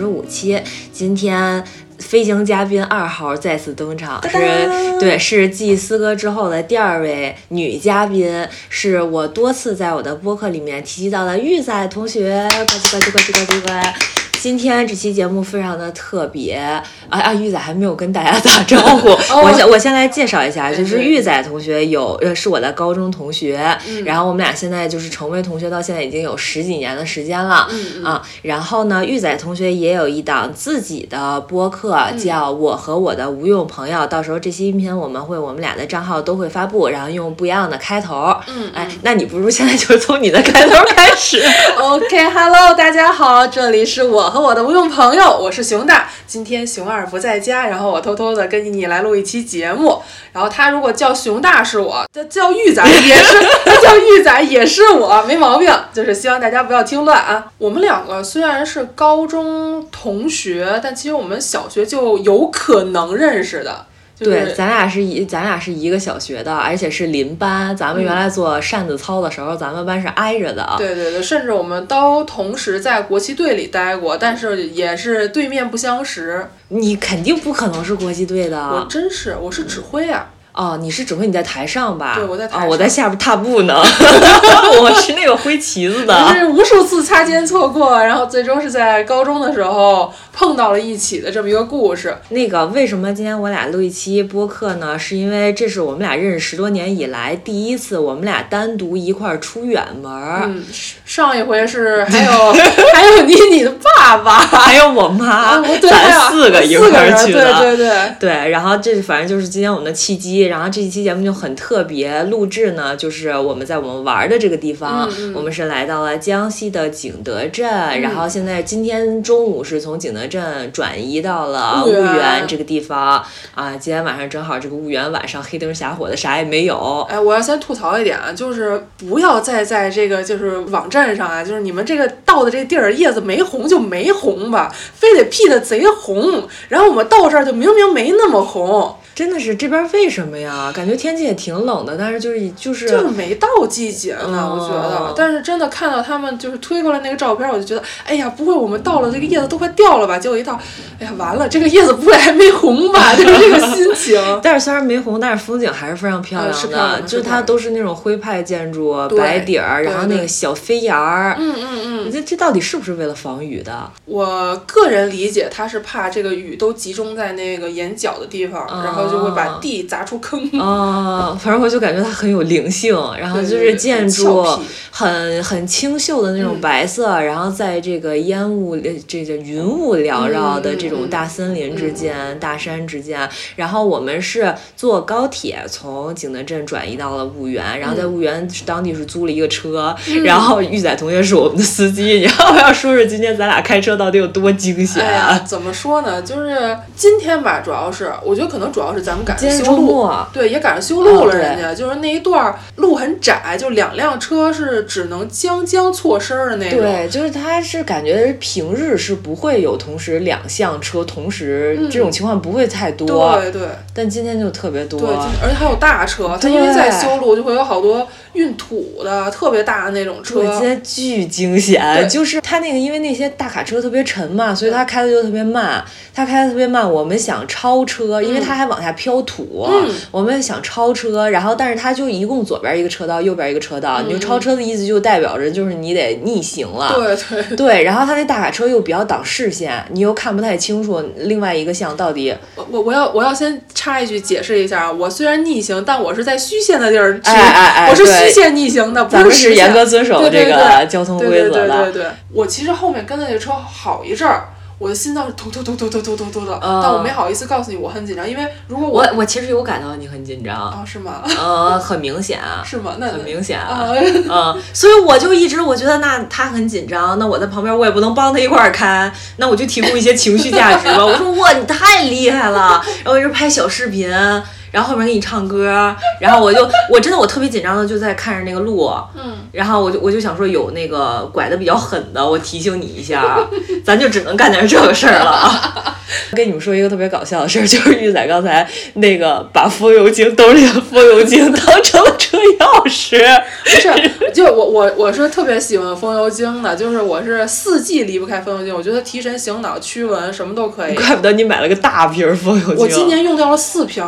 十五期，今天飞行嘉宾二号再次登场，是对，是继思哥之后的第二位女嘉宾，是我多次在我的播客里面提及到的玉仔同学，呱唧呱唧呱唧呱唧呱。今天这期节目非常的特别啊啊！玉仔还没有跟大家打招呼，我先我先来介绍一下，就是玉仔同学有呃是我的高中同学，然后我们俩现在就是成为同学到现在已经有十几年的时间了啊。然后呢，玉仔同学也有一档自己的播客，叫我和我的无用朋友。到时候这期音频我们会我们俩的账号都会发布，然后用不一样的开头。嗯，哎，那你不如现在就从你的开头开始。OK，Hello，大家好，这里是我。和我的无用朋友，我是熊大。今天熊二不在家，然后我偷偷的跟你来录一期节目。然后他如果叫熊大是我，他叫玉仔也是，他叫玉仔也是我，没毛病。就是希望大家不要听乱啊。我们两个虽然是高中同学，但其实我们小学就有可能认识的。对，咱俩是一，咱俩是一个小学的，而且是邻班。咱们原来做扇子操的时候，咱们班是挨着的。对对对，甚至我们都同时在国旗队里待过，但是也是对面不相识。你肯定不可能是国旗队的。我真是，我是指挥啊。哦，你是指挥你在台上吧？对，我在台。我在下边踏步呢。我是那个挥旗子的。是无数次擦肩错过，然后最终是在高中的时候碰到了一起的这么一个故事。那个为什么今天我俩录一期播客呢？是因为这是我们俩认识十多年以来第一次，我们俩单独一块儿出远门。嗯，上一回是还有 还有你你的爸爸，还有我妈，咱四个一块儿去的。对对对对，然后这反正就是今天我们的契机。然后这一期节目就很特别，录制呢，就是我们在我们玩的这个地方，我们是来到了江西的景德镇，然后现在今天中午是从景德镇转移到了婺源这个地方啊。今天晚上正好这个婺源晚上黑灯瞎火的，啥也没有。哎，我要先吐槽一点啊，就是不要再在这个就是网站上啊，就是你们这个到的这地儿叶子没红就没红吧，非得 P 的贼红，然后我们到这儿就明明没那么红。真的是这边为什么呀？感觉天气也挺冷的，但是就是就是就是没到季节呢，我觉得。但是真的看到他们就是推过来那个照片，我就觉得，哎呀，不会我们到了这个叶子都快掉了吧？结果一到，哎呀，完了，这个叶子不会还没红吧？就是这个心情。但是虽然没红，但是风景还是非常漂亮的，就是它都是那种徽派建筑，白底儿，然后那个小飞檐儿。嗯嗯嗯。这这到底是不是为了防雨的？我个人理解，它是怕这个雨都集中在那个眼角的地方，然后。就会把地砸出坑啊！反正我就感觉它很有灵性，然后就是建筑很很清秀的那种白色，然后在这个烟雾这个云雾缭绕的这种大森林之间、大山之间。然后我们是坐高铁从景德镇转移到了婺源，然后在婺源当地是租了一个车，然后玉仔同学是我们的司机。你要不要说说今天咱俩开车到底有多惊险啊？怎么说呢？就是今天吧，主要是我觉得可能主要是。咱们赶上修路，对，也赶上修路了。人家就是那一段路很窄，就两辆车是只能将将错身的那种。对，就是他是感觉平日是不会有同时两项车同时这种情况不会太多。对对。但今天就特别多，对，而且还有大车。它因为在修路，就会有好多运土的特别大的那种车。今天巨惊险，就是他那个因为那些大卡车特别沉嘛，所以他开的就特别慢。他开的特别慢，我们想超车，因为他还往下。飘土，嗯我们想超车，然后但是它就一共左边一个车道，右边一个车道，你就超车的意思就代表着就是你得逆行了。对对对，然后它那大卡车又比较挡视线，你又看不太清楚另外一个项到底。我我我要我要先插一句解释一下，我虽然逆行，但我是在虚线的地儿，哎哎哎，我是虚线逆行的，咱们是严格遵守这个交通规则的。对对对对，我其实后面跟的那车好一阵儿。我的心脏是突突突突突突突突的，但我没好意思告诉你我很紧张，因为如果我我其实有感到你很紧张啊，是吗？嗯，很明显啊，是吗？那很明显啊，嗯，所以我就一直我觉得那他很紧张，那我在旁边我也不能帮他一块儿看，那我就提供一些情绪价值吧。我说哇，你太厉害了，然后我就拍小视频。然后后面给你唱歌，然后我就我真的我特别紧张的就在看着那个路，嗯，然后我就我就想说有那个拐的比较狠的，我提醒你一下，咱就只能干点这个事儿了啊。跟你们说一个特别搞笑的事儿，就是玉仔刚才那个把风油精兜里的风油精当成了车钥匙。不是，就我我我是特别喜欢风油精的，就是我是四季离不开风油精，我觉得提神醒脑、驱蚊什么都可以。怪不得你买了个大瓶风油精。我今年用掉了四瓶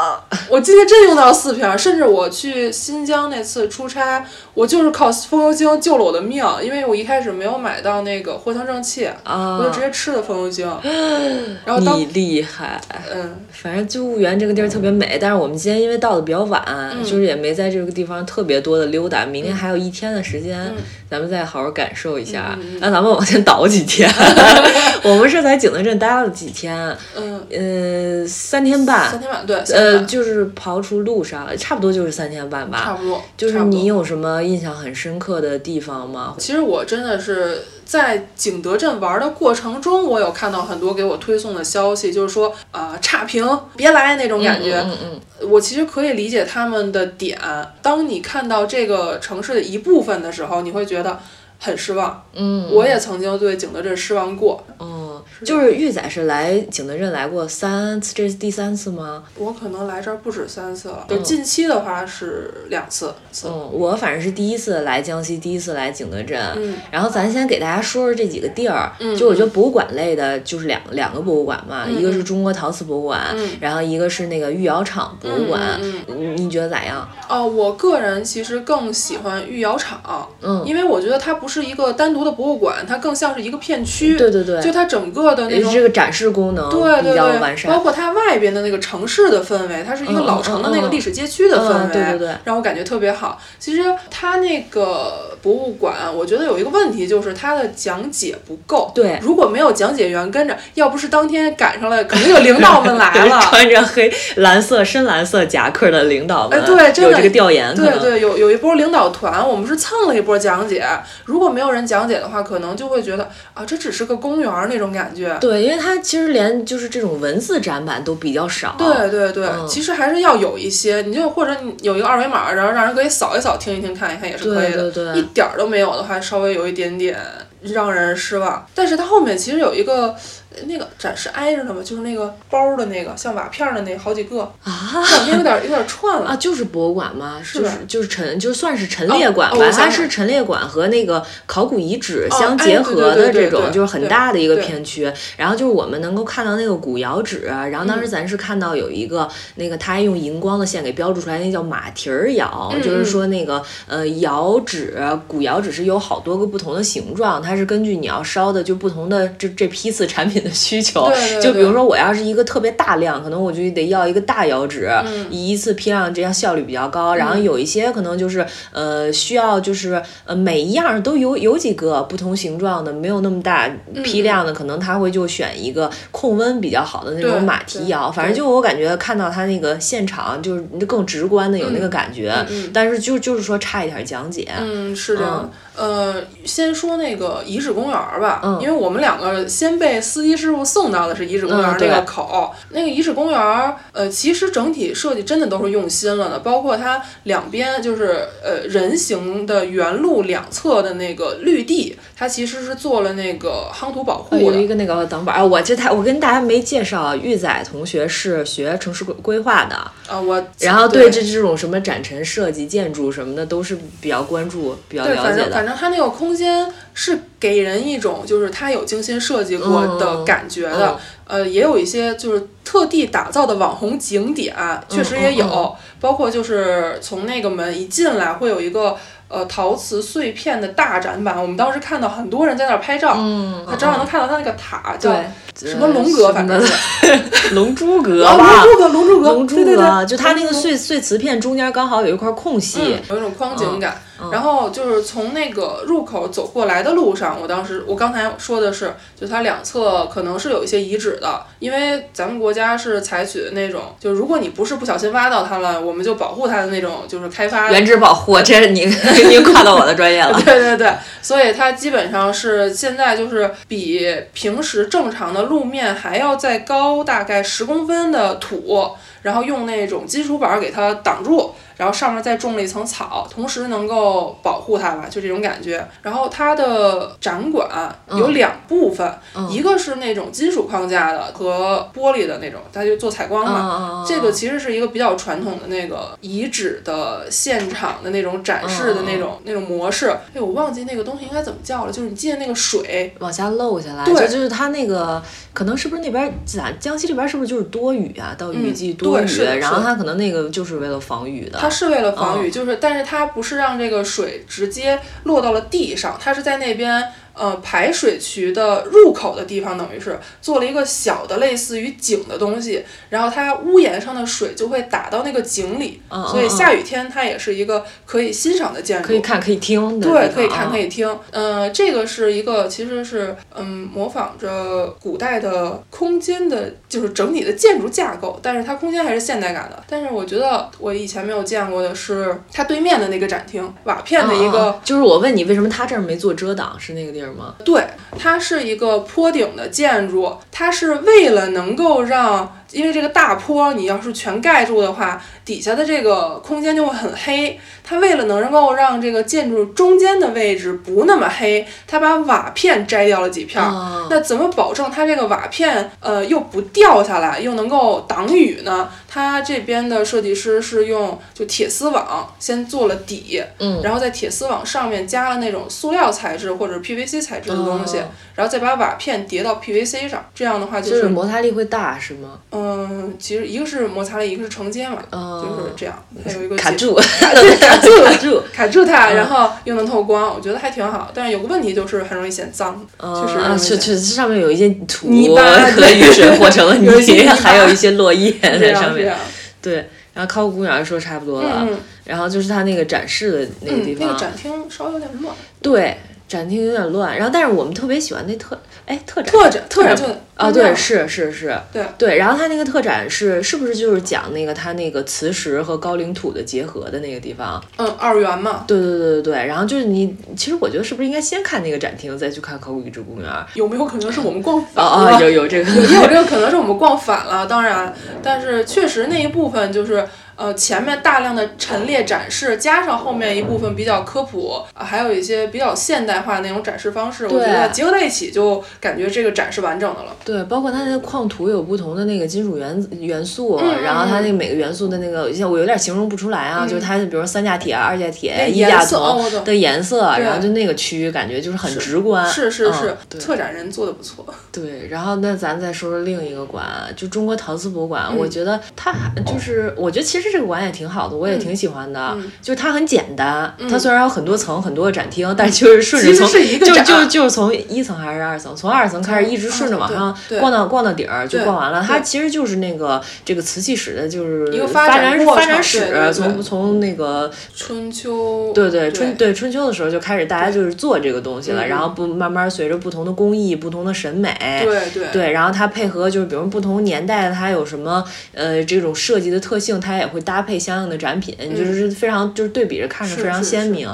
儿，我今天真用到了四瓶，甚至我去新疆那次出差，我就是靠风油精救了我的命，因为我一开始没有买到那个藿香正气，啊，我就直接吃的风油精。然后当你厉害。嗯，反正就婺源这个地儿特别美，但是我们今天因为到的比较晚，嗯就是也没在这个地方特别多的溜达。明天还有一天的时间，嗯咱们再好好感受一下。那咱们往前倒几天，我们是在景德镇待了几天，嗯，呃，三天半三。天半，对，呃，就是刨除路上，差不多就是三天半吧差。不多。就是你有什么印象很深刻的地方吗？其实我真的是在景德镇玩的过程中，我有看到很多给我推送的消息，就是说啊、差评，别来那种感觉。嗯嗯我其实可以理解他们的点。当你看到这个城市的一部分的时候，你会觉得很失望。嗯，我也曾经对景德镇失望过。嗯，就是玉仔是来景德镇来过三次，这是第三次吗？我可能来这儿不止三次了，就近期的话是两次。嗯，我反正是第一次来江西，第一次来景德镇。嗯然后咱先给大家说说这几个地儿。嗯就我觉得博物馆类的，就是两两个博物馆嘛，嗯一个是中国陶瓷博物馆，嗯然后一个是那个御窑厂博物馆。嗯你觉得咋样？哦，我个人其实更喜欢御窑厂，嗯，因为我觉得它不是一个单独的博物馆，它更像是一个片区。对对对，就它整个的那种这个展示功能对对对，善。包括它外边的那个城市的氛围，它是一个嗯老城的那个历史街区的氛围，嗯对对对让我感觉特别好。其实它那个博物馆，我觉得有一个问题就是它的讲解不够。对如果没有讲解员跟着，要不是当天赶上了，可能有领导们来了。穿着黑蓝色深蓝色夹克的领导们，哎对真的有这个调研，对对，有有一波领导团，我们是蹭了一波讲解。如果没有人讲解的话，可能就会觉得啊，这只是个公园儿那种感觉。对，因为它其实连就是这种文字展板都比较少。对对对，嗯其实还是要有一些，你就或者你有一个二维码，然后让人可以扫一扫、听一听、看一看也是可以的。对对对一点儿都没有的话，稍微有一点点让人失望。但是它后面其实有一个那个展示挨着的嘛，就是那个包的那个像瓦片儿的那好几个，啊这两天有点有点串了。啊，就是博物馆嘛，是吧就是就是陈，就算是陈列馆吧，它是陈列馆和那个考古遗址哦相结合的这种，就是很大的一个片区。然后就是我们能够看到那个古窑址，然后当时嗯咱是看到有一个那个，它还用荧光的线给标注出来，那叫马蹄儿窑，嗯就是说那个呃窑址，古窑址是有好多个不同的形状，它是根据你要烧的就不同的这这批次产品的需求。对对就比如说我要是一个特别大量，可能我就得要一个大窑址，嗯一次批量这样效率比较高。然后有一些可能就是呃需要就是呃每一样都有有几个不同形状的，没有那么大批量的，可能他会就选一个控温比较好的那种马蹄窑。反正就我感觉看到他那个现场就是更直观的有那个感觉，嗯但是就就是说差一点讲解。嗯，是这样的。呃，先说那个遗址公园儿吧，嗯因为我们两个先被司机师傅送到的是遗址公园那个口。那个遗址公园儿，呃，其实整体设计真的都是用心了的，包括它两边就是呃人行的原路两侧的那个绿地，它其实是做了那个夯土保护的。有一个那个挡板啊，我这台我跟大家没介绍啊，玉仔同学是学城市规规划的，啊，我然后对对这这种什么展陈设计、建筑什么的都是比较关注、比较，了解的。它那个空间是给人一种就是它有精心设计过的感觉的。嗯呃，也有一些就是特地打造的网红景点，确实也有，嗯嗯包括就是从那个门一进来会有一个呃陶瓷碎片的大展板，我们当时看到很多人在那儿拍照，嗯，他正好能看到他那个塔叫什么龙阁，反正是。是 龙珠阁啊，吧龙。珠阁，龙珠阁，龙珠对对对。阁，就它那个碎碎瓷片中间刚好有一块空隙。嗯，，有一种框景感。嗯。然后就是从那个入口走过来的路上，我当时我刚才说的是，就它两侧可能是有一些遗址的，因为咱们国家是采取的那种，就如果你不是不小心挖到它了，我们就保护它的那种，就是开发。原址保护，这是你 您跨到我的专业了。对对对，所以它基本上是现在就是比平时正常的路面还要再高大概十公分的土，然后用那种金属板儿给它挡住，然后上面再种了一层草，同时能够保护它吧，就这种感觉。然后它的展馆有两部分，一个是那种金属框架的和玻璃的那种，它就做采光嘛。这个其实是一个比较传统的那个遗址的现场的那种展示的那种那种模式。哎，我忘记那个东西应该怎么叫了，就是你记得那个水往下漏下来，对，就是它那个可能是不是那边咱江西这边是不是就是多雨啊？到雨季多雨，然后它可能那个就是为了防雨的。它是为了防雨，就是，但是它不是让这个水直接落到了地上，它是在那边。呃，排水渠的入口的地方，等于是做了一个小的类似于井的东西，然后它屋檐上的水就会打到那个井里，所以下雨天它也是一个可以欣赏的建筑，可以看可以听的。对，可以看可以听。呃，这个是一个其实是嗯模仿着古代的空间的，就是整体的建筑架构，但是它空间还是现代感的。但是我觉得我以前没有见过的是它对面的那个展厅，瓦片的一个。就是我问你为什么它这儿没做遮挡，是那个地儿。对，它是一个坡顶的建筑，它是为了能够让。因为这个大坡，你要是全盖住的话，底下的这个空间就会很黑。它为了能够让这个建筑中间的位置不那么黑，它把瓦片摘掉了几片。那怎么保证它这个瓦片呃又不掉下来，又能够挡雨呢？它这边的设计师是用就铁丝网先做了底，嗯，然后在铁丝网上面加了那种塑料材质或者 PVC 材质的东西，然后再把瓦片叠到 PVC 上，这样的话就是摩擦力会大是吗？嗯，其实一个是摩擦力，一个是承接嘛，就是这样。还有一个卡住 卡住，卡住，卡住它，然后又能透光，我觉得还挺好。但是有个问题就是很容易显脏，就是确实上面有一些土泥巴和雨水和成了 泥，还有一些落叶在上面。对，然后考古公园说差不多了，然后就是它那个展示的那个地方，那个展厅稍微有点乱。对。展厅有点乱，然后但是我们特别喜欢那特哎特展特展特展就啊对是是是，对对，然后他那个特展是是不是就是讲那个他那个磁石和高岭土的结合的那个地方？嗯，二元嘛。对对对对对，然后就是你其实我觉得是不是应该先看那个展厅，再去看考古遗址公园？有没有可能是我们逛反了？有有这个，也有这个可能是我们逛反了。当然，但是确实那一部分就是。呃，前面大量的陈列展示，加上后面一部分比较科普，还有一些比较现代化那种展示方式，我觉得结合在一起就感觉这个展是完整的了。对，包括它那个矿土有不同的那个金属元元素，然后它那个每个元素的那个，像我有点形容不出来啊，就是它比如三价铁、二价铁、一价铜的颜色，然后就那个区域感觉就是很直观。是是是，策展人做的不错。对，然后那咱再说说另一个馆，就中国陶瓷博物馆，我觉得它还就是，我觉得其实。这个馆也挺好的，我也挺喜欢的。就是它很简单，它虽然有很多层、很多个展厅，但就是顺着从就就就是从一层还是二层，从二层开始一直顺着往上逛到逛到底儿就逛完了。它其实就是那个这个瓷器史的，就是一个发展发展史，从从那个春秋对对春对春秋的时候就开始，大家就是做这个东西了，然后不慢慢随着不同的工艺、不同的审美，对对。对，然后它配合就是比如不同年代它有什么呃这种设计的特性，它也会。搭配相应的展品，就是非常就是对比着看着非常鲜明。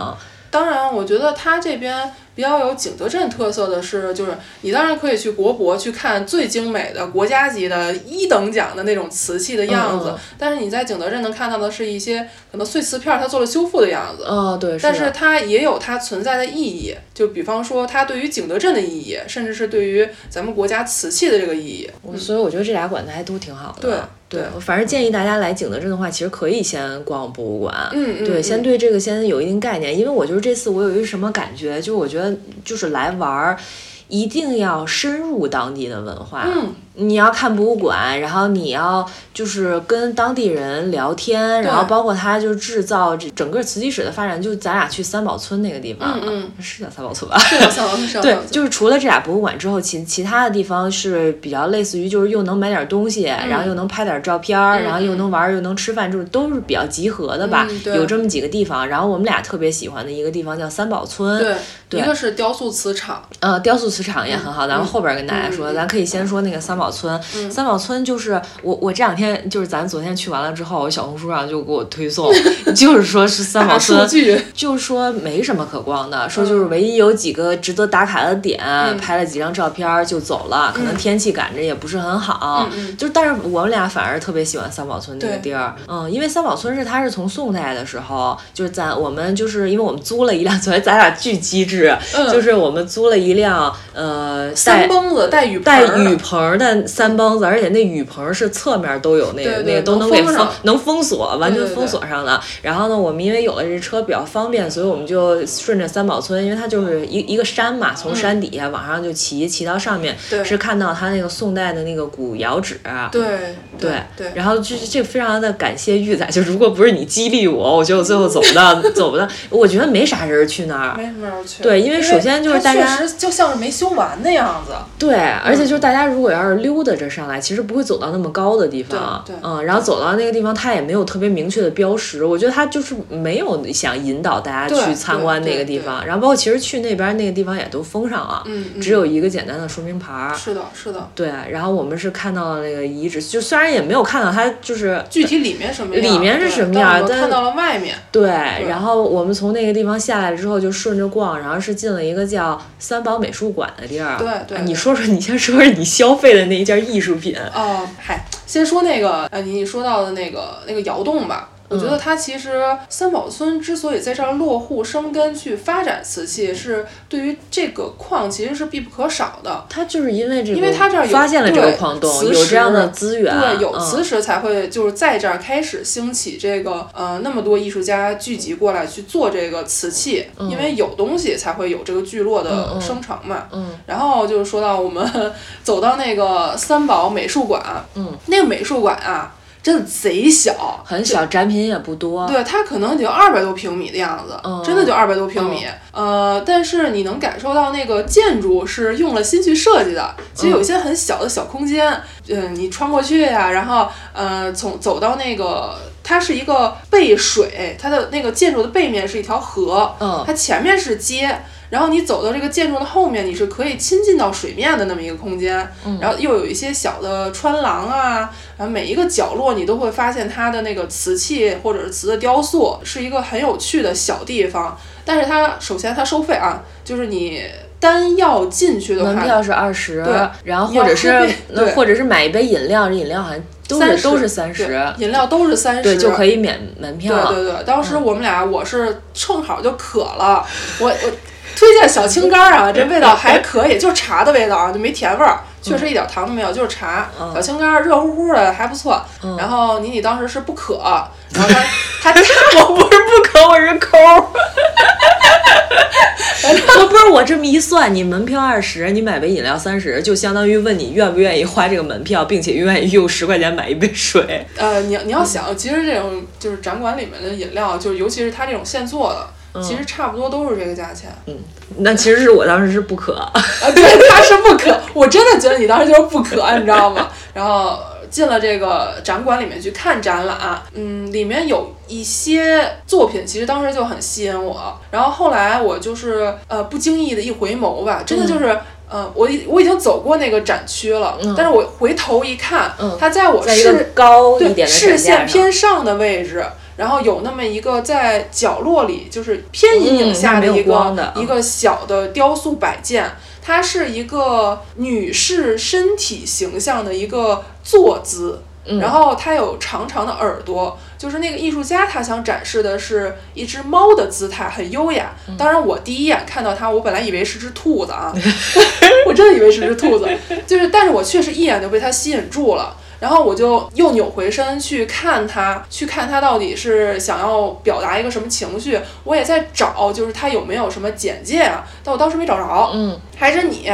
当然，我觉得它这边。比较有景德镇特色的是，就是你当然可以去国博去看最精美的国家级的一等奖的那种瓷器的样子，但是你在景德镇能看到的是一些可能碎瓷片它做了修复的样子。哦，对。但是它也有它存在的意义，就比方说它对于景德镇的意义，甚至是对于咱们国家瓷器的这个意义。所以我觉得这俩馆子还都挺好的。对对，反正建议大家来景德镇的话，其实可以先逛博物馆。嗯嗯。对，先对这个先有一定概念，因为我就是这次我有一个什么感觉，就是我觉得。就是来玩儿，一定要深入当地的文化。嗯。你要看博物馆，然后你要就是跟当地人聊天，然后包括他就制造这整个瓷器史的发展，就咱俩去三宝村那个地方，嗯嗯，是叫三宝村吧？是 三宝村。对，就是除了这俩博物馆之后，其其他的地方是比较类似于就是又能买点东西，然后又能拍点照片，然后又能玩又能吃饭，就是都是比较集合的吧。有这么几个地方，然后我们俩特别喜欢的一个地方叫三宝村，对，一个是雕塑瓷厂，呃，雕塑瓷厂也很好，咱们后边跟大家说，咱可以先说那个三宝。宝村。三宝村就是我我这两天就是咱昨天去完了之后，我小红书上就给我推送，就是说是三宝村，就是说没什么可逛的，说就是唯一有几个值得打卡的点，拍了几张照片就走了。可能天气赶着也不是很好，就但是我们俩反而特别喜欢三宝村那个地儿，嗯，因为三宝村是它是从宋代的时候，就是咱我们就是因为我们租了一辆，昨天咱俩巨机智，就是我们租了一辆呃三蹦子带雨带雨棚的三蹦子，而且那雨棚是侧面都有那个那个都能给封能封锁，完全封锁上的。然后呢，我们因为有了这车比较方便，所以我们就顺着三宝村，因为它就是一一个山嘛，从山底下往上就骑骑到上面，是看到它那个宋代的那个古窑址。对对对。然后就是这非常的感谢玉仔，就如果不是你激励我，我觉得我最后走不到走不到。我觉得没啥人去那儿，没什么人去。对，因为首先就是大家确实就像是没修完的样子。对，而且就是大家如果要是溜达着上来，其实不会走到那么高的地方。对，嗯，然后走到那个地方，它也没有特别明确的标识。我觉得它就是没有想引导大家去参观那个地方。然后包括其实去那边那个地方也都封上了，嗯，只有一个简单的说明牌。是的，是的。对，然后我们是看到了那个遗址，就虽然也没有看到它，就是具体里面什么样，里面是什么样，但看到了外面。对，然后我们从那个地方下来之后，就顺着逛，然后是进了一个叫三宝美术馆的地儿。对对，你说说，你先说说你消费的那一件艺术品。哦，嗨，先说那个，呃，你说到的那个那个窑洞吧。我觉得它其实三宝村之所以在这儿落户生根去发展瓷器，是对于这个矿其实是必不可少的。它就是因为这个，因为它这儿发现了这个矿洞，有这样的资源，对，有磁石才会就是在这儿开始兴起这个呃那么多艺术家聚集过来去做这个瓷器，因为有东西才会有这个聚落的生成嘛。嗯。然后就是说到我们 走到那个三宝美术馆，嗯，那个美术馆啊。真的贼小，很小，展品也不多。对，它可能就二百多平米的样子，真的就二百多平米。呃，但是你能感受到那个建筑是用了心去设计的。其实有一些很小的小空间，嗯，你穿过去呀，然后呃，从走到那个，它是一个背水，它的那个建筑的背面是一条河，嗯，它前面是街。然后你走到这个建筑的后面，你是可以亲近到水面的那么一个空间，然后又有一些小的穿廊啊，然后每一个角落你都会发现它的那个瓷器或者是瓷的雕塑，是一个很有趣的小地方。但是它首先它收费啊，就是你单要进去的话，门票是二十，对，然后或者是或者是买一杯饮料，这饮料好像都是都是三十，饮料都是三十，对，就可以免门票。对对对，当时我们俩我是正好就渴了，我我。推荐小青柑啊，这味道还可以，就是茶的味道啊，就没甜味儿，确实一点糖都没有，就是茶。小青柑热乎乎的还不错。然后妮妮当时是不渴，然后他他 我不是不渴，我是抠。我 不是我这么一算，你门票二十，你买杯饮料三十，就相当于问你愿不愿意花这个门票，并且愿意用十块钱买一杯水。呃，你你要想，其实这种就是展馆里面的饮料，就尤其是它这种现做的。其实差不多都是这个价钱。嗯，那其实是我当时是不渴啊，对，他是不渴。我真的觉得你当时就是不渴，你知道吗？然后进了这个展馆里面去看展览，嗯，里面有一些作品，其实当时就很吸引我。然后后来我就是呃不经意的一回眸吧，真的就是呃我已我已经走过那个展区了，但是我回头一看，它在我视高一点的视线偏上的位置。然后有那么一个在角落里，就是偏阴影下的一个一个小的雕塑摆件，它是一个女士身体形象的一个坐姿，然后它有长长的耳朵，就是那个艺术家他想展示的是一只猫的姿态，很优雅。当然，我第一眼看到它，我本来以为是只兔子啊，我真的以为是只兔子，就是，但是我确实一眼就被它吸引住了。然后我就又扭回身去看他，去看他到底是想要表达一个什么情绪。我也在找，就是他有没有什么简介啊？但我当时没找着。嗯，还是你，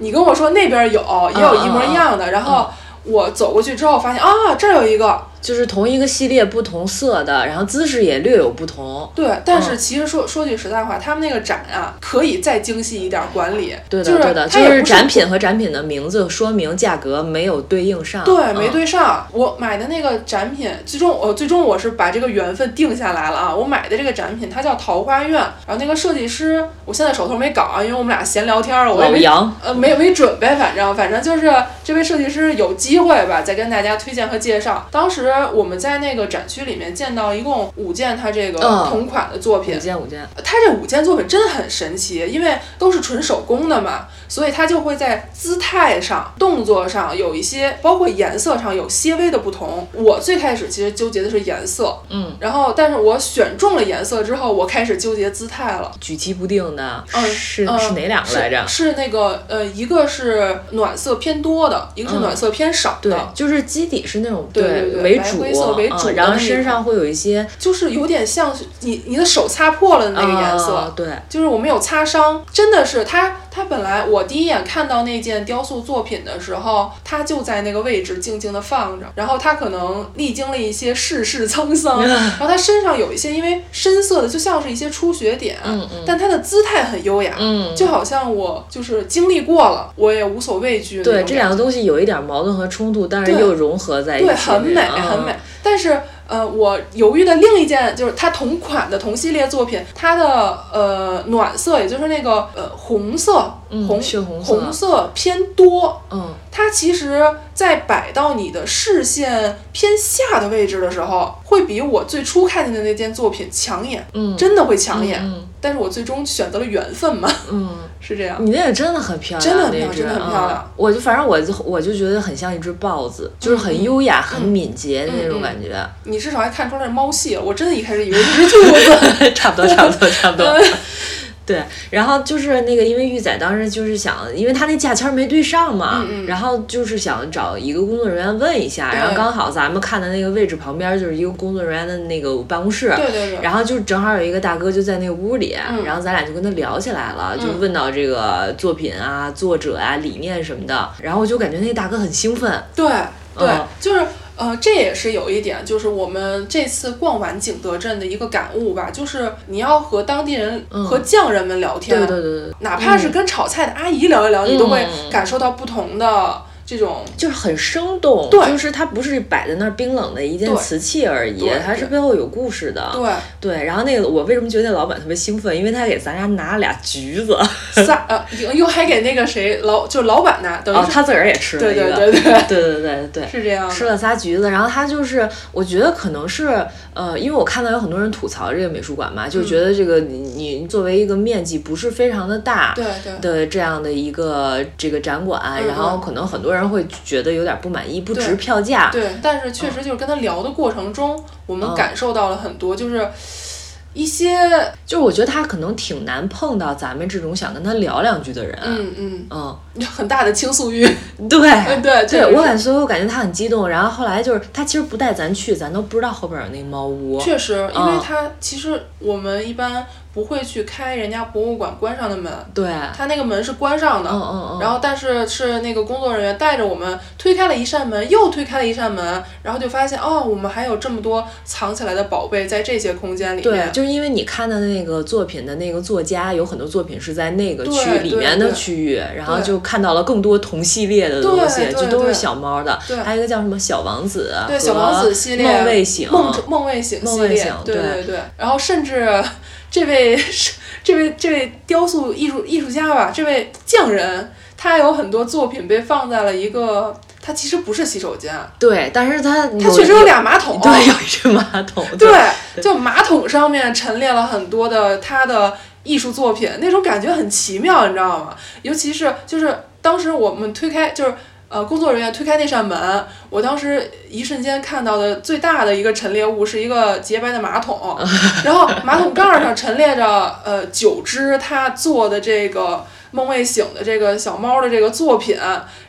你跟我说那边有，也有一模一样的。然后我走过去之后发现啊，这儿有一个，就是同一个系列不同色的，然后姿势也略有不同。对，但是其实说说句实在话，他们那个展啊，可以再精细一点管理。对的，就是对的，就是展品和展品的名字、说明、价格没有对应上。对，没嗯对上。我买的那个展品，最终我最终我是把这个缘分定下来了啊！我买的这个展品，它叫桃花苑，然后那个设计师，我现在手头没稿啊，因为我们俩闲聊天儿，我也没老，呃没没准备，反正反正就是这位设计师有机会吧，再跟大家推荐和介绍。当时我们在那个展区里面见到一共五件他这个嗯。同款的作品。五，件五件，他这五件作品真的很神奇，因为都是纯手工的嘛，所以它就会在姿态上、动作上有一些，包括颜色上有些微的不同。我最开始其实纠结的是颜色，嗯，然后但是我选中了颜色之后，我开始纠结姿态了。举棋不定的，嗯是嗯是哪两个来着？是是那个呃，一个是暖色偏多的，一个是嗯暖色偏少对的，，就是基底是那种对对对白为主，灰色为主嗯然后身上会有一些就是有点像是你你的手擦破了的那个颜色。啊对，就是我们有擦伤，真的是它。它本来我第一眼看到那件雕塑作品的时候，它就在那个位置静静的放着，然后它可能历经了一些世事沧桑，然后它身上有一些因为深色的，就像是一些出血点，但它的姿态很优雅，嗯，就好像我就是经历过了，我也无所畏惧。对这两个东西有一点矛盾和冲突，但是又融合在一起，对，很美，嗯很美。但是，呃，我犹豫的另一件就是它同款的同系列作品，它的呃暖色，也就是那个呃红色，嗯红血红色红色偏多。嗯，它其实，在摆到你的视线偏下的位置的时候，会比我最初看见的那件作品抢眼，嗯真的会抢眼。嗯但是我最终选择了缘分嘛，嗯。是这样。你那个真的很漂亮，真的很漂亮真的很漂亮嗯我就反正我就我就觉得很像一只豹子，就是很优雅、很敏捷的那种嗯感觉。你至少还看出来是猫系了，我真的一开始以为是 只兔子。差不多，差不多，差不多。嗯对，然后就是那个，因为玉仔当时就是想，因为他那价签没对上嘛，嗯嗯然后就是想找一个工作人员问一下，然后刚好咱们看的那个位置旁边就是一个工作人员的那个办公室，对对对。然后就正好有一个大哥就在那个屋里，嗯然后咱俩就跟他聊起来了，就嗯问到这个作品啊、作者啊、理念什么的，然后我就感觉那个大哥很兴奋，对对，嗯。就是呃，这也是有一点，就是我们这次逛完景德镇的一个感悟吧，就是你要和当地人、嗯和匠人们聊天，对对对对，哪怕是跟炒菜的阿姨聊一聊，你都会嗯。感受到不同的这种。就是很生动，对就是它不是摆在那儿冰冷的一件瓷器而已对，它是背后有故事的。对，对，然后那个我为什么觉得那老板特别兴奋？因为他给咱家拿了俩橘子，仨呃，又又还给那个谁老就是老板拿，等于哦，他自个儿也吃了对一个，对对对，对 对对对是这样。吃了仨橘子，然后他就是，我觉得可能是，呃，因为我看到有很多人吐槽这个美术馆嘛，就觉得这个你你作为一个面积不是非常的大对对的这样的一个这个展馆，嗯然后嗯可能很多人会觉得有点不满意，不值票价。对，但是确实就是跟他聊的过程中，我们嗯感受到了很多，就是一些就是我觉得他可能挺难碰到咱们这种想跟他聊两句的人。嗯嗯嗯，很大的倾诉欲。对，嗯 对对我感所以我感觉他很激动。然后后来就是他其实不带咱去，咱都不知道后边有那猫屋。确实，因为嗯其实我们一般不会去开人家博物馆关上的门，对，他那个门是关上的。嗯嗯嗯。然后，但是是那个工作人员带着我们推开了一扇门，又推开了一扇门，然后就发现哦，我们还有这么多藏起来的宝贝在这些空间里对，面。就是因为你看的那个作品的那个作家，有很多作品是在那个区里面的区域，然后就看到了更多同系列的东西，对对就都是小猫的。对还有一个叫什么小王子，对小王子系列、梦卫醒，梦梦未醒系列对对对。然后甚至这位这位这位雕塑艺术艺术家吧，这位匠人，他有很多作品被放在了一个，他其实不是洗手间，对，但是他他确实有俩马桶，对，有一只马桶，对，就马桶上面陈列了很多的他的艺术作品，那种感觉很奇妙，你知道吗？尤其是就是当时我们推开，就是呃工作人员推开那扇门，我当时一瞬间看到的最大的一个陈列物是一个洁白的马桶，然后马桶盖儿上陈列着呃九只他做的这个。梦未醒的这个小猫的这个作品，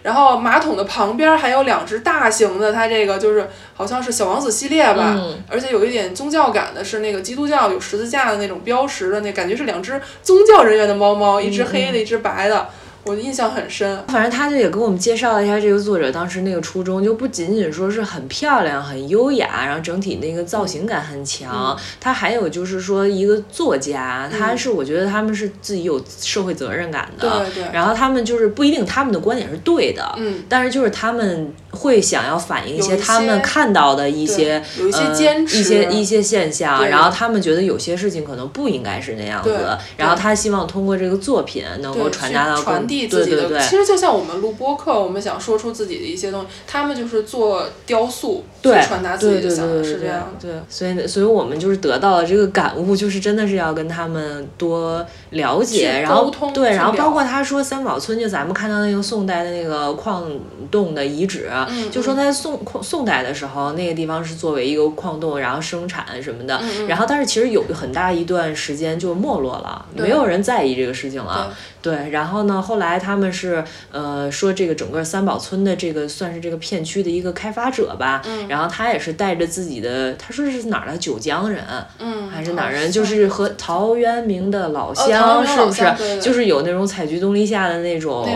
然后马桶的旁边还有两只大型的，它这个就是好像是小王子系列吧，嗯而且有一点宗教感的是那个基督教有十字架的那种标识的那感觉是两只宗教人员的猫猫，一只黑的，一只白的。我的印象很深。反正他就也给我们介绍了一下这个作者当时那个初衷，就不仅仅说是很漂亮、很优雅，然后整体那个造型感很强，他还有就是说一个作家，他是我觉得他们是自己有社会责任感的，对对。然后他们就是不一定他们的观点是对的，嗯，但是就是他们会想要反映一些他们看到的一些有一些坚持一些一些现象，然后他们觉得有些事情可能不应该是那样子，然后他希望通过这个作品能够传达到传递自己的。其实就像我们录播客，我们想说出自己的一些东西，他们就是做雕塑，对，传达自己的想法，是这样。对，所以所以我们就是得到了这个感悟，就是真的是要跟他们多了解，然后对，然后包括他说三宝村，就咱们看到那个宋代的那个矿洞的遗址，就说在宋宋代的时候，那个地方是作为一个矿洞，然后生产什么的，然后但是其实有很大一段时间就没落了，没有人在意这个事情了。对，然后呢，后来他们是呃说这个整个三宝村的这个算是这个片区的一个开发者吧，然后他也是带着自己的，他说是哪儿的九江人，嗯，还是哪儿人，就是和陶渊明的老乡，是不是？就是有那种采菊东篱下的那种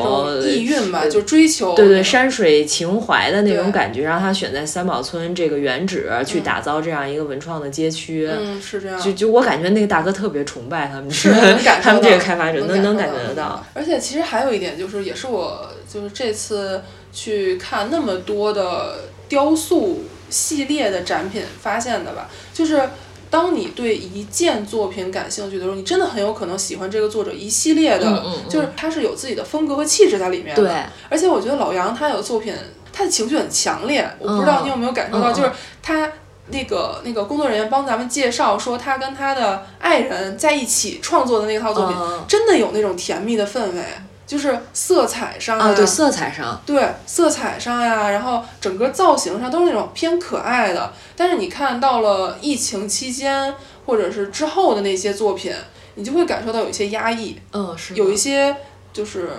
意蕴吧，就追求对对山水情怀的那种感觉，让他选在三宝村这个原址去打造这样一个文创的街区，嗯，是这样。就就我感觉那个大哥特别崇拜他们，是 他们这个开发者能能感觉得。而且其实还有一点就是，也是我就是这次去看那么多的雕塑系列的展品发现的吧，就是当你对一件作品感兴趣的时候，你真的很有可能喜欢这个作者一系列的，就是他是有自己的风格和气质在里面的。对，而且我觉得老杨他有作品，他的情绪很强烈，我不知道你有没有感受到，就是他。那个那个工作人员帮咱们介绍说，他跟他的爱人在一起创作的那套作品，真的有那种甜蜜的氛围，就是色彩上啊，对色彩上，对色彩上呀，然后整个造型上都是那种偏可爱的。但是你看到了疫情期间或者是之后的那些作品，你就会感受到有一些压抑，嗯，是有一些就是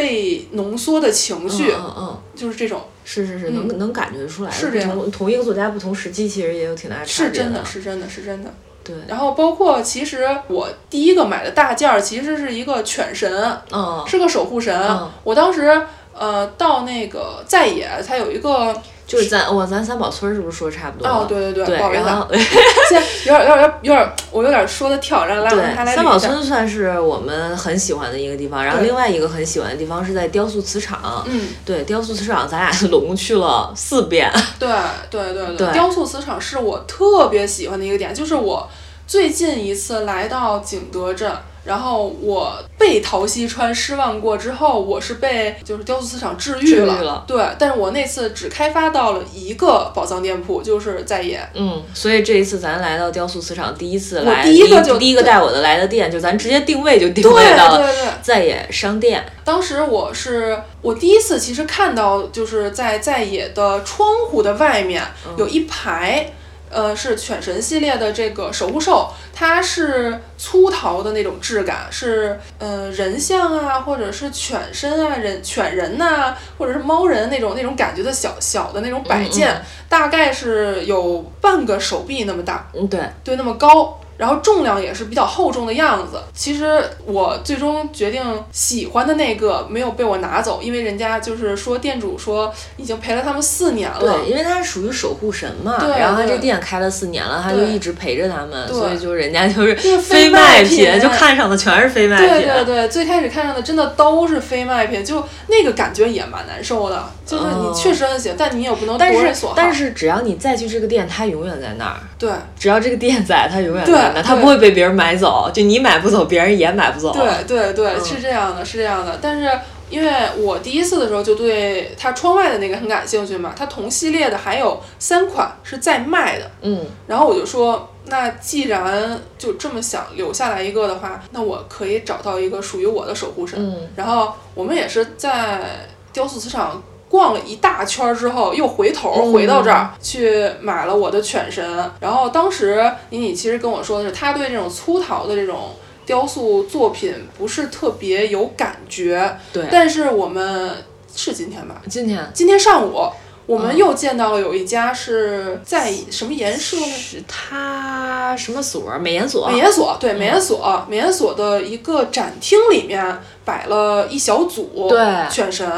被浓缩的情绪，嗯嗯，就是这种。是是是，能能感觉出来。是这样。同一个作家，不同时期，其实也有挺大差别。是真的，是真的，是真的。对。然后包括，其实我第一个买的大件儿，其实是一个犬神，嗯，是个守护神。我当时呃到那个在野，它有一个。就是咱我咱三宝村是不是说的差不多？哦，对对对，不好意思，现在有点有点有点，我有点说的跳，然后拉他来。三宝村算是我们很喜欢的一个地方，然后另外一个很喜欢的地方是在雕塑磁场。嗯，对，雕塑磁场咱俩总共去了四遍。对对对对，雕塑磁场是我特别喜欢的一个点，就是我最近一次来到景德镇。然后我被陶溪川失望过之后，我是被就是雕塑磁场治愈了。对，但是我那次只开发到了一个宝藏店铺，就是在野。嗯，所以这一次咱来到雕塑磁场，第一次来，第一个就第一个带我的来的店，就咱直接定位就定位到了在野商店。当时我是我第一次其实看到就是在在野的窗户的外面有一排。呃，是犬神系列的这个守护兽，它是粗陶的那种质感，是呃人像啊，或者是犬身啊，人犬人呐，或者是猫人那种那种感觉的小小的那种摆件，大概是有半个手臂那么大，嗯，对，对，那么高。然后重量也是比较厚重的样子。其实我最终决定喜欢的那个没有被我拿走，因为人家就是说店主说已经陪了他们四年了。对，因为他是属于守护神嘛。对。然后他这店开了四年了，他就一直陪着他们，所以就人家就是非卖品，就看上的全是非卖品。对对对，最开始看上的真的都是非卖品，就那个感觉也蛮难受的。就是你确实很喜欢，但你也不能夺人所好。但是只要你再去这个店，他永远在那儿。对。只要这个店在，他永远在。他不会被别人买走，就你买不走，别人也买不走。对对对，是这样的，是这样的。但是因为我第一次的时候就对它窗外的那个很感兴趣嘛，它同系列的还有三款是在卖的。嗯，然后我就说，那既然就这么想留下来一个的话，那我可以找到一个属于我的守护神。嗯，然后我们也是在雕塑磁场。逛了一大圈之后，又回头回到这儿去买了我的犬神。然后当时妮妮其实跟我说的是，他对这种粗陶的这种雕塑作品不是特别有感觉。对。但是我们是今天吧？今天。今天上午。我们又见到了有一家是在什么研社？是它什么所？美研所。美研所，对，美研所，美研所的一个展厅里面。摆了一小组犬神，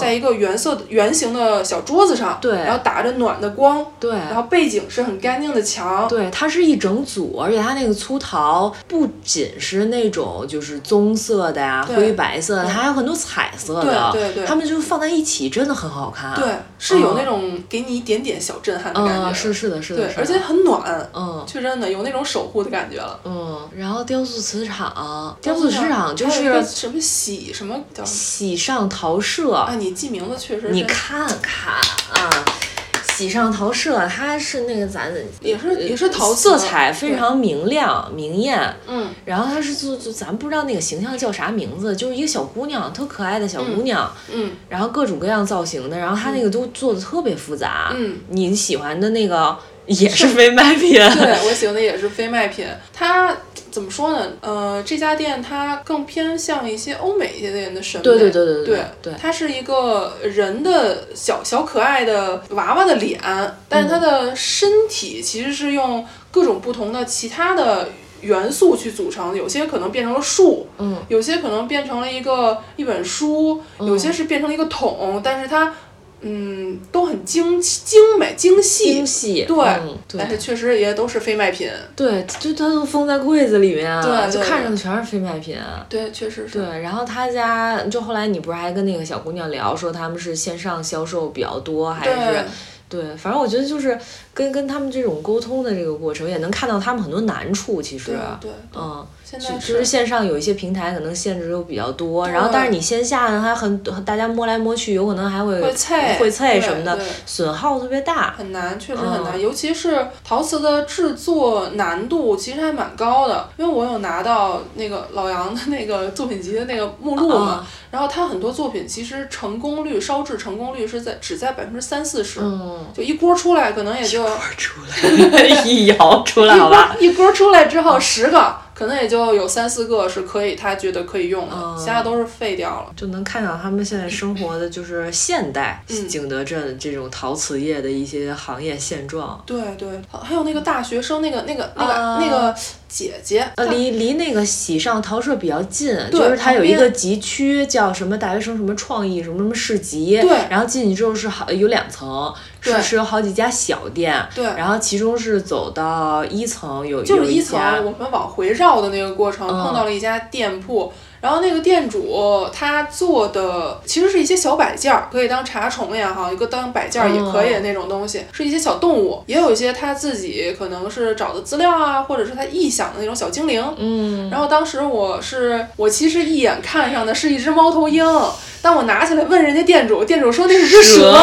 在一个原色的圆形的小桌子上，对，然后打着暖的光，对，然后背景是很干净的墙，对，它是一整组，而且它那个粗陶不仅是那种就是棕色的呀、灰白色的，它还有很多彩色的，对对对，它们就放在一起，真的很好看，对，是有那种给你一点点小震撼的感觉，是是的，是的，对，而且很暖，嗯，确真的有那种守护的感觉了，嗯，然后雕塑磁场，雕塑磁场就是什么喜什么叫。喜上桃社啊，你记名字确实。你看看啊，喜上桃社，它是那个咱也是也是桃色彩非常明亮明艳。嗯。然后它是做就咱不知道那个形象叫啥名字，就是一个小姑娘，特可爱的小姑娘。嗯。然后各种各样造型的，然后它那个都做的特别复杂。嗯。你喜欢的那个也是非卖品。对，我喜欢的也是非卖品。它。怎么说呢？呃，这家店它更偏向一些欧美一些的人的审美。对对对对对对。它是一个人的小小可爱的娃娃的脸，但是它的身体其实是用各种不同的其他的元素去组成，有些可能变成了树，嗯，有些可能变成了一个一本书，有些是变成了一个桶，但是它。嗯，都很精精美、精细、精细，对，但是确实也都是非卖品。对，就它都封在柜子里面，对，就看上去全是非卖品。对，确实是。对，然后他家就后来你不是还跟那个小姑娘聊，说他们是线上销售比较多，还是？对，反正我觉得就是跟跟他们这种沟通的这个过程，也能看到他们很多难处。其实，对，嗯。就是线上有一些平台可能限制又比较多，然后但是你线下呢还很大家摸来摸去，有可能还会会脆会脆什么的，损耗特别大，很难，确实很难，尤其是陶瓷的制作难度其实还蛮高的，因为我有拿到那个老杨的那个作品集的那个目录嘛，然后他很多作品其实成功率烧制成功率是在只在百分之三四十，就一锅出来可能也就一锅出来 一窑出来好吧，一锅出来之后十个。可能也就有三四个是可以，他觉得可以用的，其他都是废掉了。就能看到他们现在生活的就是现代景德镇这种陶瓷业的一些行业现状。对对，还有那个大学生，那个那个那个那个。姐姐，呃，离离那个喜上桃社比较近，就是它有一个集区叫什么大学生什么创意什么什么市集，对，然后进去之后是好有两层，是是有好几家小店，对，然后其中是走到一层有就是一层，我们往回绕的那个过程碰到了一家店铺。然后那个店主他做的其实是一些小摆件儿，可以当茶宠也好，一个当摆件儿也可以的那种东西，是一些小动物，也有一些他自己可能是找的资料啊，或者是他臆想的那种小精灵。嗯。然后当时我是我其实一眼看上的是一只猫头鹰，但我拿起来问人家店主，店主说那是只蛇。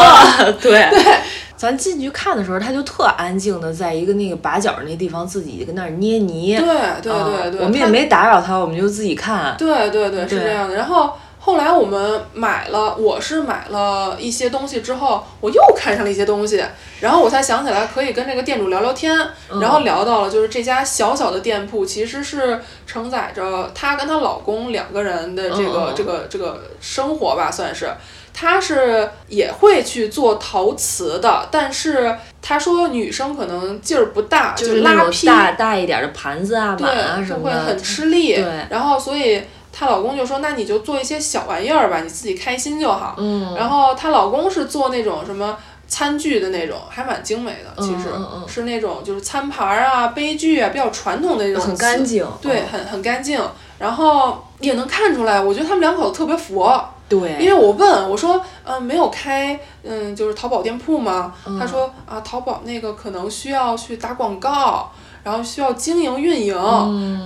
对对。咱进去看的时候，他就特安静的在一个那个把角那地方自己跟那儿捏泥。对对对对，我们也没打扰他，我们就自己看。对对对，是这样的。然后后来我们买了，我是买了一些东西之后，我又看上了一些东西，然后我才想起来可以跟这个店主聊聊天，然后聊到了就是这家小小的店铺其实是承载着她跟她老公两个人的这个这个这个生活吧，算是。他是也会去做陶瓷的，但是他说女生可能劲儿不大，就是拉坯大大一点的盘子啊、碗啊什么的，会很吃力。对，然后所以她老公就说：“那你就做一些小玩意儿吧，你自己开心就好。”嗯。然后她老公是做那种什么餐具的那种，还蛮精美的，其实是那种就是餐盘啊、杯具啊，比较传统的那种。很干净。对，很很干净，然后也能看出来，我觉得他们两口子特别佛。对，因为我问我说，嗯，没有开，嗯，就是淘宝店铺吗？他说啊，淘宝那个可能需要去打广告，然后需要经营运营。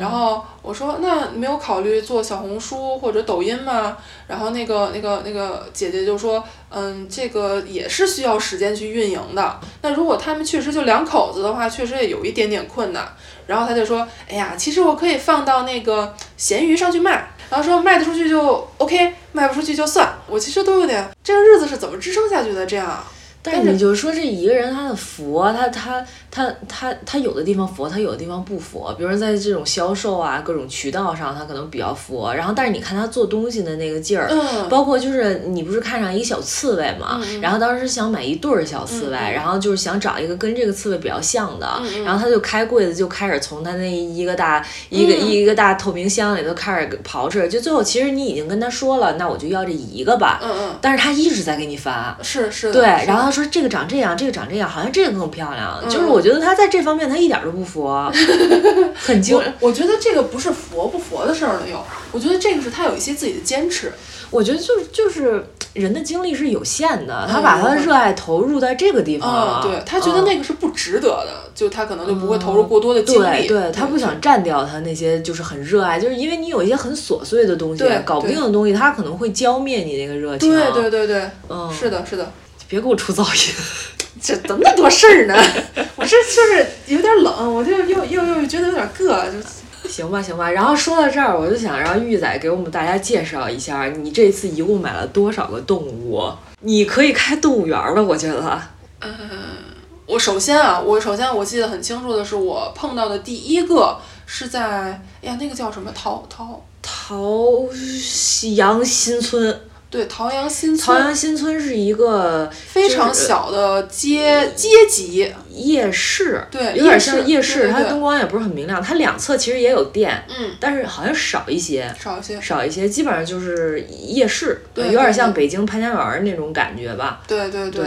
然后我说，那没有考虑做小红书或者抖音吗？然后那个那个那个姐姐就说，嗯，这个也是需要时间去运营的。那如果他们确实就两口子的话，确实也有一点点困难。然后他就说，哎呀，其实我可以放到那个闲鱼上去卖。然后说卖得出去就 OK，卖不出去就算。我其实都有点，这个日子是怎么支撑下去的？这样，但是你就说这一个人他的佛，他他他他他有的地方佛，他有的地方不佛。比如说在这种销售啊，各种渠道上，他可能比较佛。然后，但是你看他做东西的那个劲儿，嗯包括就是你不是看上一个小刺猬嘛，嗯然后当时想买一对儿小刺猬，然后就是想找一个跟这个刺猬比较像的，然后他就开柜子就开始从他那一个大一个、一个大透明箱里头开始刨出来，就最后其实你已经跟他说了，那我就要这一个吧，嗯嗯，但是他一直在给你发。是是的。对，然后他说这个长这样，这个长这样，好像这个更漂亮。嗯就是我觉得他在这方面他一点都不佛，很精我。我觉得这个不是佛不佛的事儿了，又，我觉得这个是他有一些自己的坚持。我觉得就是就是人的精力是有限的，他把他的热爱投入在这个地方嗯，了。对他觉得嗯那个是不值得的，就他可能就不会投入过多的精力。对对，他不想占掉他那些就是很热爱，就是因为你有一些很琐碎的东西对，搞不定的东西，他可能会浇灭你那个热情。对对对对，嗯，是的，是的。别给我出噪音。这怎么那么多事儿呢？我这就是有点冷，我就又又又觉得有点硌，就行吧，行吧。然后说到这儿，我就想让玉仔给我们大家介绍一下，你这次一共买了多少个动物？你可以开动物园了，我觉得。呃我首先啊，我首先我记得很清楚的是，我碰到的第一个是在，哎呀，那个叫什么桃桃，桃阳新村，对，桃阳新村。陶，阳新村是一个非常小的街街级，夜市，对有点像夜市，它灯光也不是很明亮，它两侧其实也有店，嗯，但是好像少一些。少一些，少一些，基本上就是夜市，对有点对像北京潘家园儿那种感觉吧。对对对，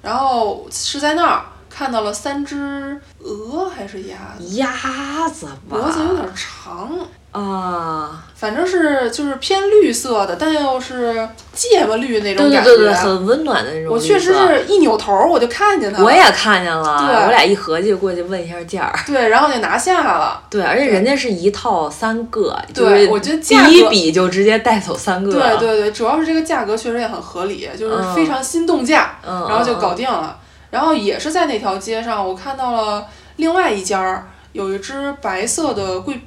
然后是在那儿看到了三只鹅还是鸭子，鸭子吧，脖子有点长。啊，反正是就是偏绿色的，但又是芥末绿那种感觉。对对对对，很温暖的那种我确实是一扭头我就看见它了。我也看见了，对我俩一合计过去问一下价儿。对，然后就拿下了。对，而且人家是一套三个，对我就是第觉得价格一笔就直接带走三个。对对对，主要是这个价格确实也很合理，就是嗯非常心动价，嗯，然后就搞嗯定了。然后也是在那条街上，我看到了另外一家儿有一只白色的贵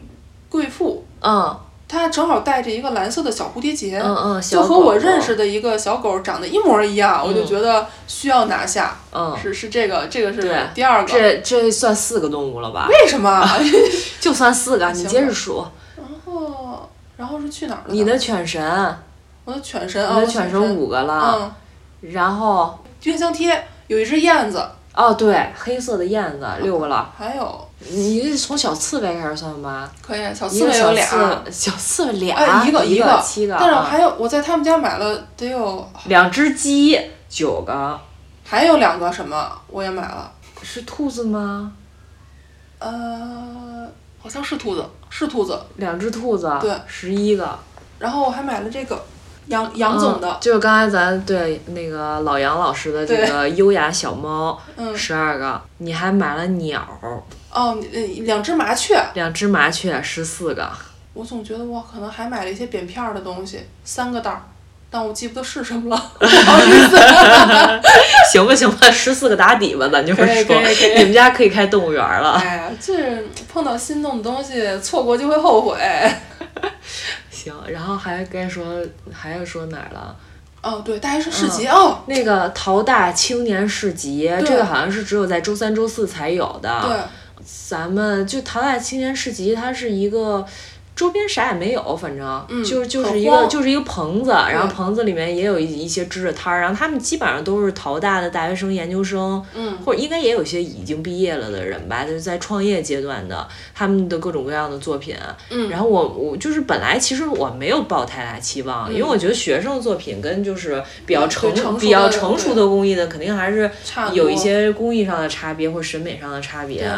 贵妇，嗯她正好带着一个蓝色的小蝴蝶结。嗯嗯，就和我认识的一个小狗长得一模一样，我就嗯觉得需要拿下。嗯，是是这个，这个是第二个。这这算四个动物了吧？为什么？就算四个，你接着数。然后然后是去哪儿了？你的犬神，我的犬神啊，你的犬神五个了，嗯，然后冰箱贴有一只燕子，哦对，黑色的燕子六个了。还有你从小刺猬开始算吧，可以小刺猬有俩，小刺猬俩，哎，一个一个七个，但是啊。还有我在他们家买了得有两只鸡九个，还有两个什么我也买了，是兔子吗？呃，好像是兔子，是兔子，两只兔子，对。十一个。然后我还买了这个杨杨总的。嗯，就是刚才咱对那个老杨老师的这个优雅小猫，嗯，十二个，你还买了鸟，哦，呃两只麻雀，两只麻雀，十四个。我总觉得我可能还买了一些扁片儿的东西，三个袋儿，但我记不得是什么了，不好意思。行吧行吧，十四个打底吧，咱就是说你们家可以开动物园了。哎呀，这碰到心动的东西，错过就会后悔。行，然后还该说还要说哪儿了？哦，对，大学生市集、哦，那个陶大青年市集，对这个好像是只有在周三、周四才有的。对，咱们就陶大青年市集，它是一个。周边啥也没有，反正、嗯就是就是一个就是一个棚子，然后棚子里面也有一一些支着摊儿，然后他们基本上都是陶大的大学生、研究生，嗯，或者应该也有一些已经毕业了的人吧，就是在创业阶段的，他们的各种各样的作品。嗯然后我我就是本来其实我没有抱太大期望，因为我觉得学生的作品跟就是比较成比较成熟的工艺的，肯定还是有一些工艺上的差别或审美上的差别。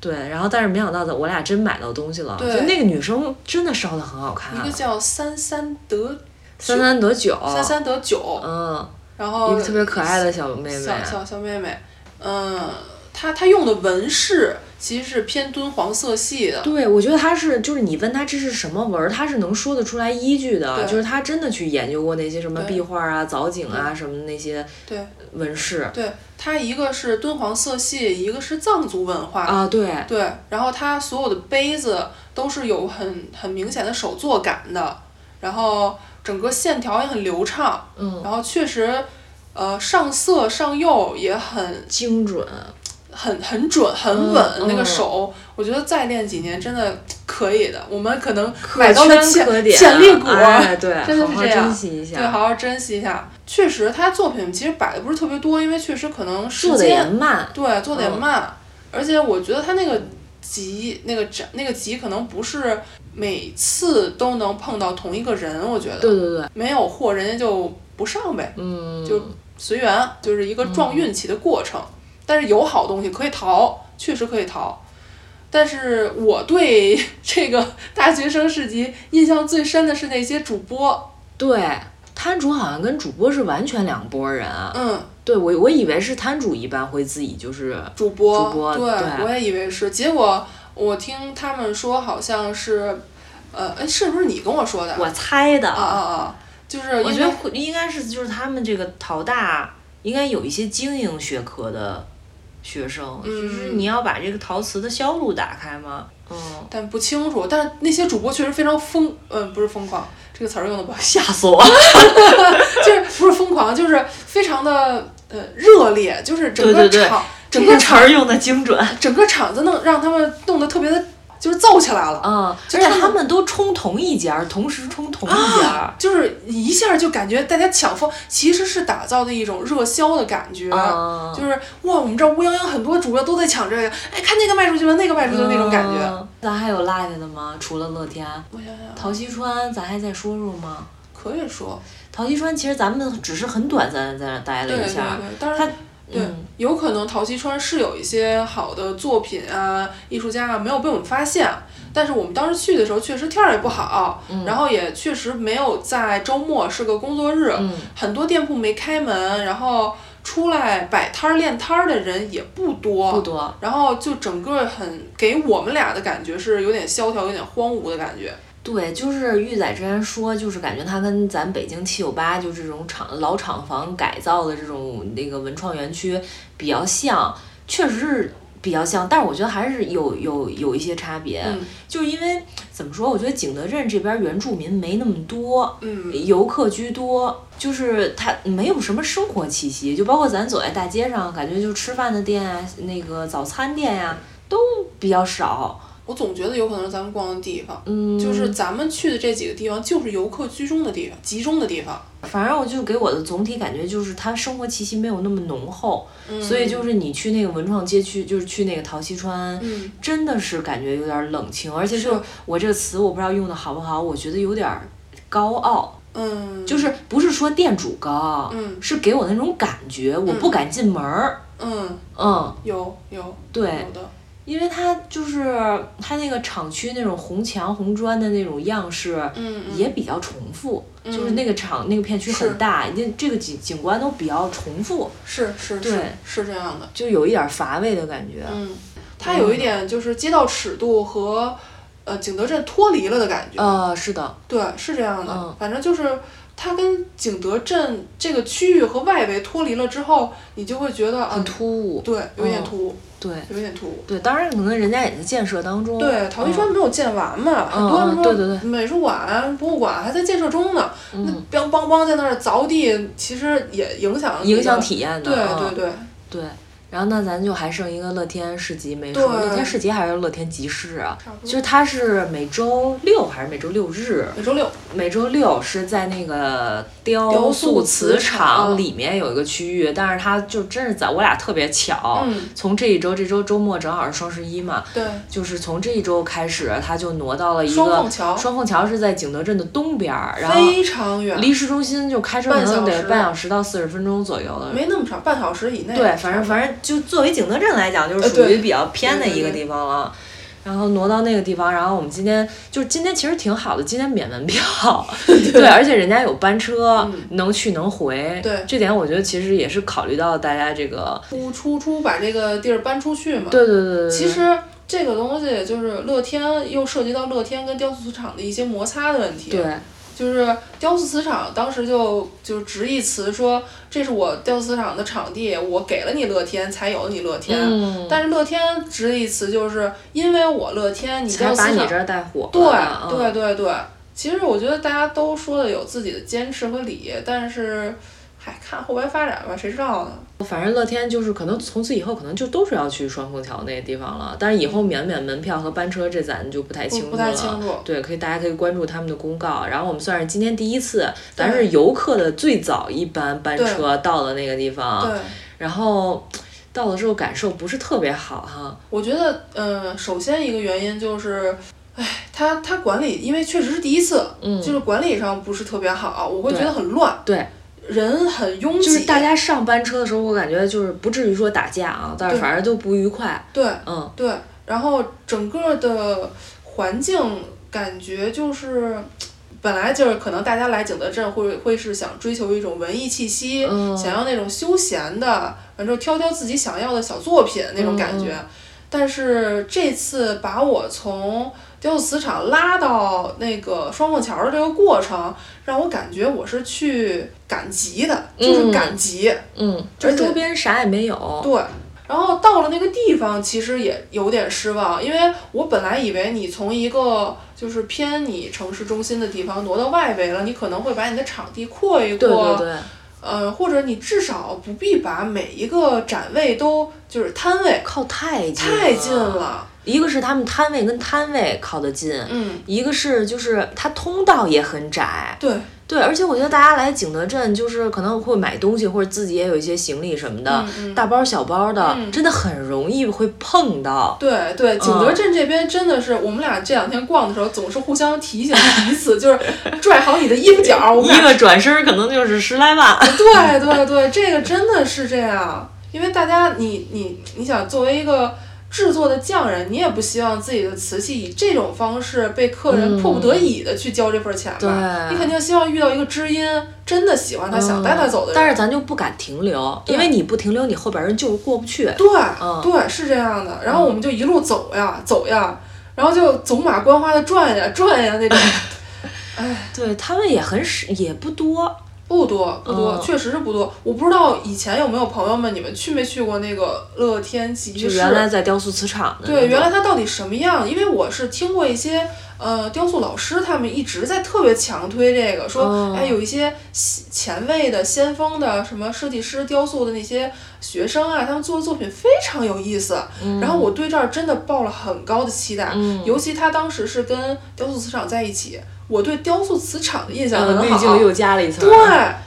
对对，然后但是没想到的，我俩真买到东西了，对就那个女生真的烧的很好看一，个叫三三得三三得九，三三得九，嗯，然后一个特别可爱的小妹妹，小小小妹妹，嗯，她她用的纹饰其实是偏敦煌色系的，对，我觉得她是，就是你问她这是什么纹儿，他是能说得出来依据的，对就是她真的去研究过那些什么壁画啊、藻井啊什么那些对纹饰对，它一个是敦煌色系，一个是藏族文化，啊，对，对，然后它所有的杯子都是有很很明显的手作感的，然后整个线条也很流畅，嗯，然后确实呃上色上釉也很精准，很很准很嗯稳，那个嗯。手，我觉得再练几年真的可以的。我们可能买到了圈可潜潜力股，哎，对，真的是这样珍惜一对，好好珍惜一下。确实，他作品其实摆的不是特别多，因为确实可能时做的也间慢，对做的也嗯。慢，而且我觉得他那个集那个展那个集可能不是每次都能碰到同一个人，我觉得对对对，没有货人家就不上呗，嗯，就随缘，就是一个撞运气的过程。但是有好东西可以淘，确实可以淘。但是我对 这个大学生市集印象最深的是那些主播，对。摊主好像跟主播是完全两拨人啊！嗯，对我我以为是摊主一般会自己就是主播，主播对对我也以为是。结果我听他们说好像是，呃，哎，是不是你跟我说的？我猜的，啊啊啊！就是我觉得会应该是就是他们这个淘大应该有一些经营学科的学生，嗯就是你要把这个陶瓷的销路打开吗。嗯，但不清楚。但是那些主播确实非常疯，嗯，不是疯狂，这个词儿用的不好，吓死我了！就是不是疯狂，就是非常的呃热烈，就是整个对对对场这个词整个场儿用的精准。整个场子弄让他们弄得特别的，就是燥起来了。嗯，就他们而且他们都冲同一家，同时冲同一家。就是一下就感觉大家抢风，其实是打造的一种热销的感觉。嗯，就是哇，我们这儿乌泱泱很多主播都在抢这个，哎，看那个卖出去了，那个卖出去了那种感觉。嗯咱还有落下的吗？除了乐天，我想想，陶溪川，咱还再说说吗？可以说，陶溪川其实咱们只是很短暂的在那儿待对对对了一下，，他对嗯有可能陶溪川是有一些好的作品啊，艺术家啊没有被我们发现。但是我们当时去的时候，确实天儿也不好，嗯然后也确实没有在周末是个工作日，嗯很多店铺没开门，然后出来摆摊儿练摊儿的人也不多，不多。然后就整个很给我们俩的感觉是有点萧条、有点荒芜的感觉。对，就是玉仔之前说，就是感觉它跟咱北京七九八就这种厂老厂房改造的这种那个文创园区比较像，确实是比较像，但是我觉得还是有有有一些差别，嗯就是因为怎么说，我觉得景德镇这边原住民没那么多，嗯游客居多，就是它没有什么生活气息，就包括咱走在大街上，感觉就吃饭的店啊，那个早餐店呀、都比较少。我总觉得有可能是咱们逛的地方，嗯，就是咱们去的这几个地方，就是游客居中的地方，集中的地方。反正我就给我的总体感觉就是它生活气息没有那么浓厚，嗯所以就是你去那个文创街区，就是去那个陶溪川，嗯，真的是感觉有点冷清，而且就是我这个词我不知道用的好不好，我觉得有点高傲，嗯，就是不是说店主高傲，嗯是给我那种感觉，我不敢进门儿。嗯，嗯，有有对，有的，因为它就是它那个厂区那种红墙红砖的那种样式，也比较重复，嗯就是那个厂那个片区很大，那这个景景观都比较重复，是是是是这样的。就有一点乏味的感觉。嗯，它有一点就是街道尺度和呃景德镇脱离了的感觉。呃，是的，对，是这样的。嗯反正就是它跟景德镇这个区域和外围脱离了之后，你就会觉得啊很，突兀。对，有点嗯突兀，对有点突兀。对，当然可能人家也在建设当中。对，陶溪嗯川没有建完嘛，很多嗯人说对对对美术馆、博物馆还在建设中呢。嗯，那梆梆梆在那儿凿地，其实也影响影响体验的。对嗯对对，对。然后那咱就还剩一个乐天市集没说，乐天市集还是乐天集市啊？就是它是每周六还是每周六日？每周六。每周六是在那个雕雕塑塑瓷瓷厂厂里面有一个区域，但是它就真是在我俩特别巧，嗯，从这一周这周周末正好是双十一嘛，对，就是从这一周开始，它就挪到了一个双凤桥双凤桥是在景德镇的东边儿，然后非常远，离市中心就开车可能得半小时半小时到四十分钟左右了。没那么长，半小时以内。对，反正反正就作为景德镇来讲，就是属于比较偏的一个地方了。然后挪到那个地方，然后我们今天就是今天其实挺好的，今天免门票，对，而且人家有班车，嗯。能去能回，对。这点我觉得其实也是考虑到大家这个，出出出把这个地儿搬出去嘛。对对对对对，其实这个东西就是乐天，又涉及到乐天跟雕塑瓷厂的一些摩擦的问题。对，就是雕塑瓷厂当时就就直译词说，这是我雕塑瓷厂的场地，我给了你乐天，才有你乐天。嗯，但是乐天直译词就是因为我乐天，你才雕塑瓷厂把你这儿带火对嗯对对对，其实我觉得大家都说的有自己的坚持和理，但是嗨，看后边发展吧，谁知道呢？反正乐天就是可能从此以后可能就都是要去双凤桥那个地方了，但是以后免不免门票和班车这咱就不太清楚了。不太清楚对，可以大家可以关注他们的公告。然后我们算是今天第一次，咱是游客的最早一班班车到了那个地方，对，然后到了之后感受不是特别好哈。我觉得，呃，首先一个原因就是，哎，他他管理，因为确实是第一次，嗯就是管理上不是特别好，我会觉得很乱，对，人很拥挤，就是大家上班车的时候，我感觉就是不至于说打架啊，但是反正都不愉快。对嗯，对，然后整个的环境感觉就是。本来就是可能大家来景德镇会会是想追求一种文艺气息，嗯想要那种休闲的，完之后挑挑自己想要的小作品那种感觉。但是这次把我从雕塑磁场拉到那个双凤桥的这个过程，让我感觉我是去赶集的，就是赶集。嗯，就而周边啥也没有。对，然后到了那个地方，其实也有点失望，因为我本来以为你从一个就是偏你城市中心的地方挪到外围了，你可能会把你的场地扩一扩，对对对，呃，或者你至少不必把每一个展位都就是摊位靠太近太近。了，一个是他们摊位跟摊位靠得近，嗯，一个是就是它通道也很窄。对，对，而且我觉得大家来景德镇，就是可能会买东西，或者自己也有一些行李什么的，大包小包的，嗯真的很容易会碰到。对对，景德镇这边真的是，我们俩这两天逛的时候，总是互相提醒彼此，就是拽好你的衣服角儿。我们一个 转身可能就是十来万。对对对，这个真的是这样，因为大家你你你想作为一个制作的匠人，你也不希望自己的瓷器以这种方式被客人迫不得已的去交这份钱吧？对你肯定希望遇到一个知音，真的喜欢他，想带他走的人。但是咱就不敢停留，因为你不停留，你后边人就是过不去。对、嗯对是这样的，然后我们就一路走呀走呀，然后就走马观花的转呀转呀那种。哎，对他们也很少，也不多。不多不多，嗯确实是不多。我不知道以前有没有朋友们，你们去没去过那个乐天集原来在雕塑瓷厂的对，原来它到底什么样？因为我是听过一些呃雕塑老师，他们一直在特别强推这个，说、哦哎有一些先前卫的、先锋的什么设计师雕塑的那些学生啊，他们做的作品非常有意思。然后我对这儿真的抱了很高的期待，嗯尤其他当时是跟雕塑瓷厂在一起，我对雕塑瓷厂的印象嗯，很好。滤镜又加了一层。对，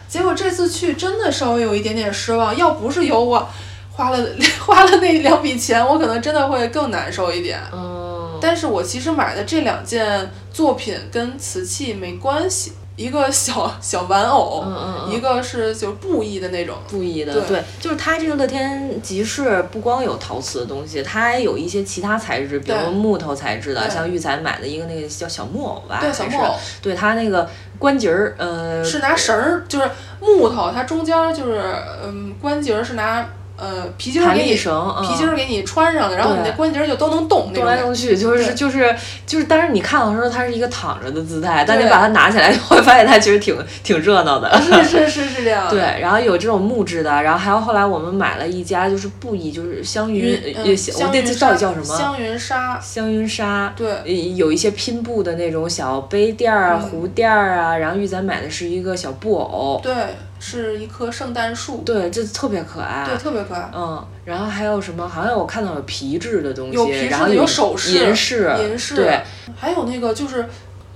结果这次去真的稍微有一点点失望。要不是有我花了 花了那两笔钱，我可能真的会更难受一点。嗯，但是我其实买的这两件作品跟瓷器没关系，一个小小玩偶，嗯嗯嗯。一个是就是布艺的那种。布艺的，对。对，就是它这个乐天集市不光有陶瓷的东西，它还有一些其他材质，比如对木头材质的，像玉仔买的一个那个叫小木偶吧，对，小木偶。对它那个关节儿，呃，是拿绳儿，就是木头，它中间就是嗯关节儿是拿呃皮筋儿给你皮筋儿给你穿上的，然后你对那关节儿就都能动。动来动去，就是就是就是，但是你看到的时候，它是一个躺着的姿态，但你把它拿起来，就 会发现它其实挺挺热闹的。是是是是这样。对，然后有这种木质的，然后还有后来我们买了一家就是布艺，就是香云，云呃嗯香我那这到底叫什么？香云纱，香云纱。对呃有一些拼布的那种小杯垫儿啊、嗯壶垫儿啊，然后玉仔买的是一个小布偶，对，是一棵圣诞树，对，这特别可爱。对，特别可爱。嗯，然后还有什么？好像我看到有皮质的东西，有皮质的然后有首饰银饰，银饰对还有那个就是，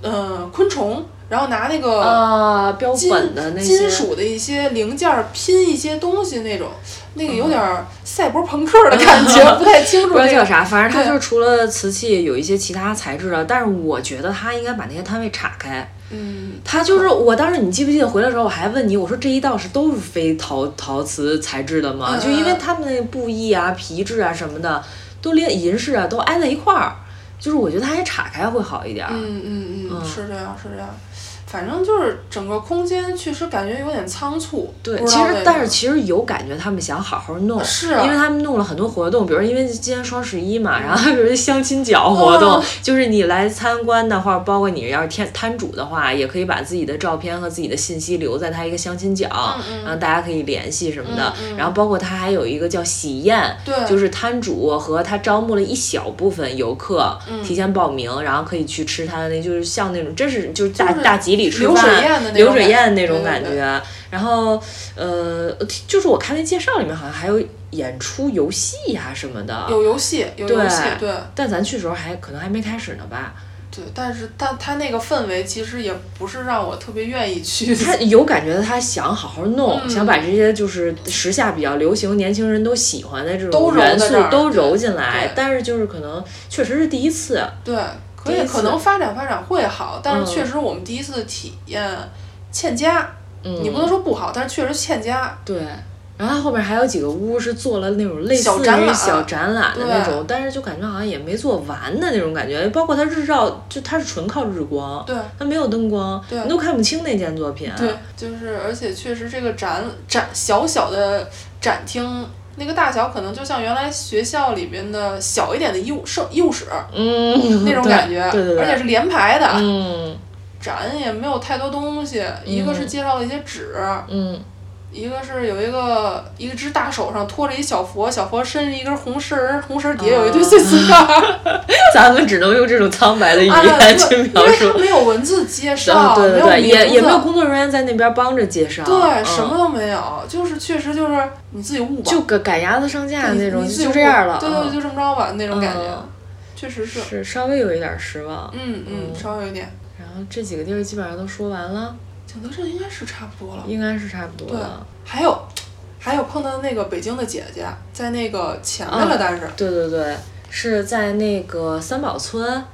呃、昆虫，然后拿那个啊，标、本的那些金属的一些零件儿拼一些东西那种，那个有点儿赛博朋克的嗯感觉，不太清楚那个。不知道叫啥，反正它就是除了瓷器，有一些其他材质的，但是我觉得它应该把那些摊位岔开。嗯，它就是我当时你记不记得回来的时候，我还问你，我说这一道是都是非陶陶瓷材质的吗？嗯就因为他们那布艺啊、皮质啊什么的，都连银饰啊都挨在一块儿，就是我觉得它还岔开会好一点儿。嗯嗯嗯，嗯是这样是这样。反正就是整个空间确实感觉有点仓促。对，其实但是其实有感觉他们想好好弄，是啊。因为他们弄了很多活动，比如因为今天双十一嘛，然后比如相亲角活动，嗯。就是你来参观的话，包括你要是摊摊主的话，也可以把自己的照片和自己的信息留在他一个相亲角，嗯然后大家可以联系什么的。然后包括他还有一个叫喜宴，对。就是摊主和他招募了一小部分游客、嗯。提前报名，然后可以去吃他的那，就是像那种真是就是大、就是大吉里吃流水饭宴的那种感觉。然后呃，就是我看那介绍里面好像还有演出游戏呀、什么的，有游戏，有游戏，对但咱去的时候还可能还没开始呢吧。对，但是但他那个氛围其实也不是让我特别愿意去。他 有感觉他想好好弄，嗯想把这些就是时下比较流行、年轻人都喜欢的这种元素都揉进来。但是就是可能确实是第一次，对，可第一次以可能发展发展会好，但嗯是确实我们第一次体验欠佳。嗯，你不能说不好，但是确实欠佳。对。然后它后面还有几个屋是做了那种类似于小展览小展览的那种，但是就感觉好像也没做完的那种感觉。包括它日照，就它是纯靠日光，对它没有灯光，对你都看不清那件作品。对，就是而且确实这个展展小小的展厅。那个大小可能就像原来学校里边的小一点的医务室医务室嗯，那种感觉，对对对，而且是连排的，嗯展也没有太多东西，一个是介绍了一些纸，嗯一个是有一个一只大手上托着一小佛，小佛伸着一根红绳儿，红绳儿底下有一堆碎瓷片儿，咱们只能用这种苍白的语啊，言去描述为它。没有文字介绍，对对对，没有名字也也没有工作人员在那边帮着介绍，对，嗯什么都没有，就是确实就是你自己悟吧，就赶赶鸭子上架你那种，你自己悟就这样了，对对，嗯就这么着吧，那种感觉嗯，确实是，是稍微有一点失望。嗯嗯，嗯稍微有点。然后这几个地儿基本上都说完了，景德镇应该是差不多了，应该是差不多对了。，还有还有碰到那个北京的姐姐，在那个前面了，但是对对对，是在那个三宝村。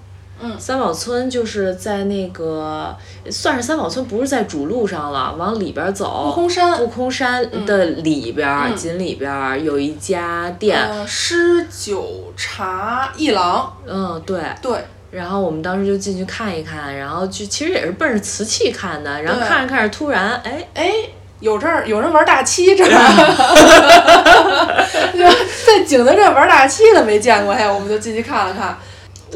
嗯三宝村就是在那个算是三宝村，不是在主路上了，往里边走。悟空山悟空山的里边儿，嗯紧里边儿有一家店，呃，诗酒茶一郎，嗯，对，对，然后我们当时就进去看一看，然后就其实也是奔着瓷器看的，然后看着看着，突然哎，哎，有这儿有人玩大漆，这儿，在景德镇玩大漆的没见过，嘿，我们就进去看了看。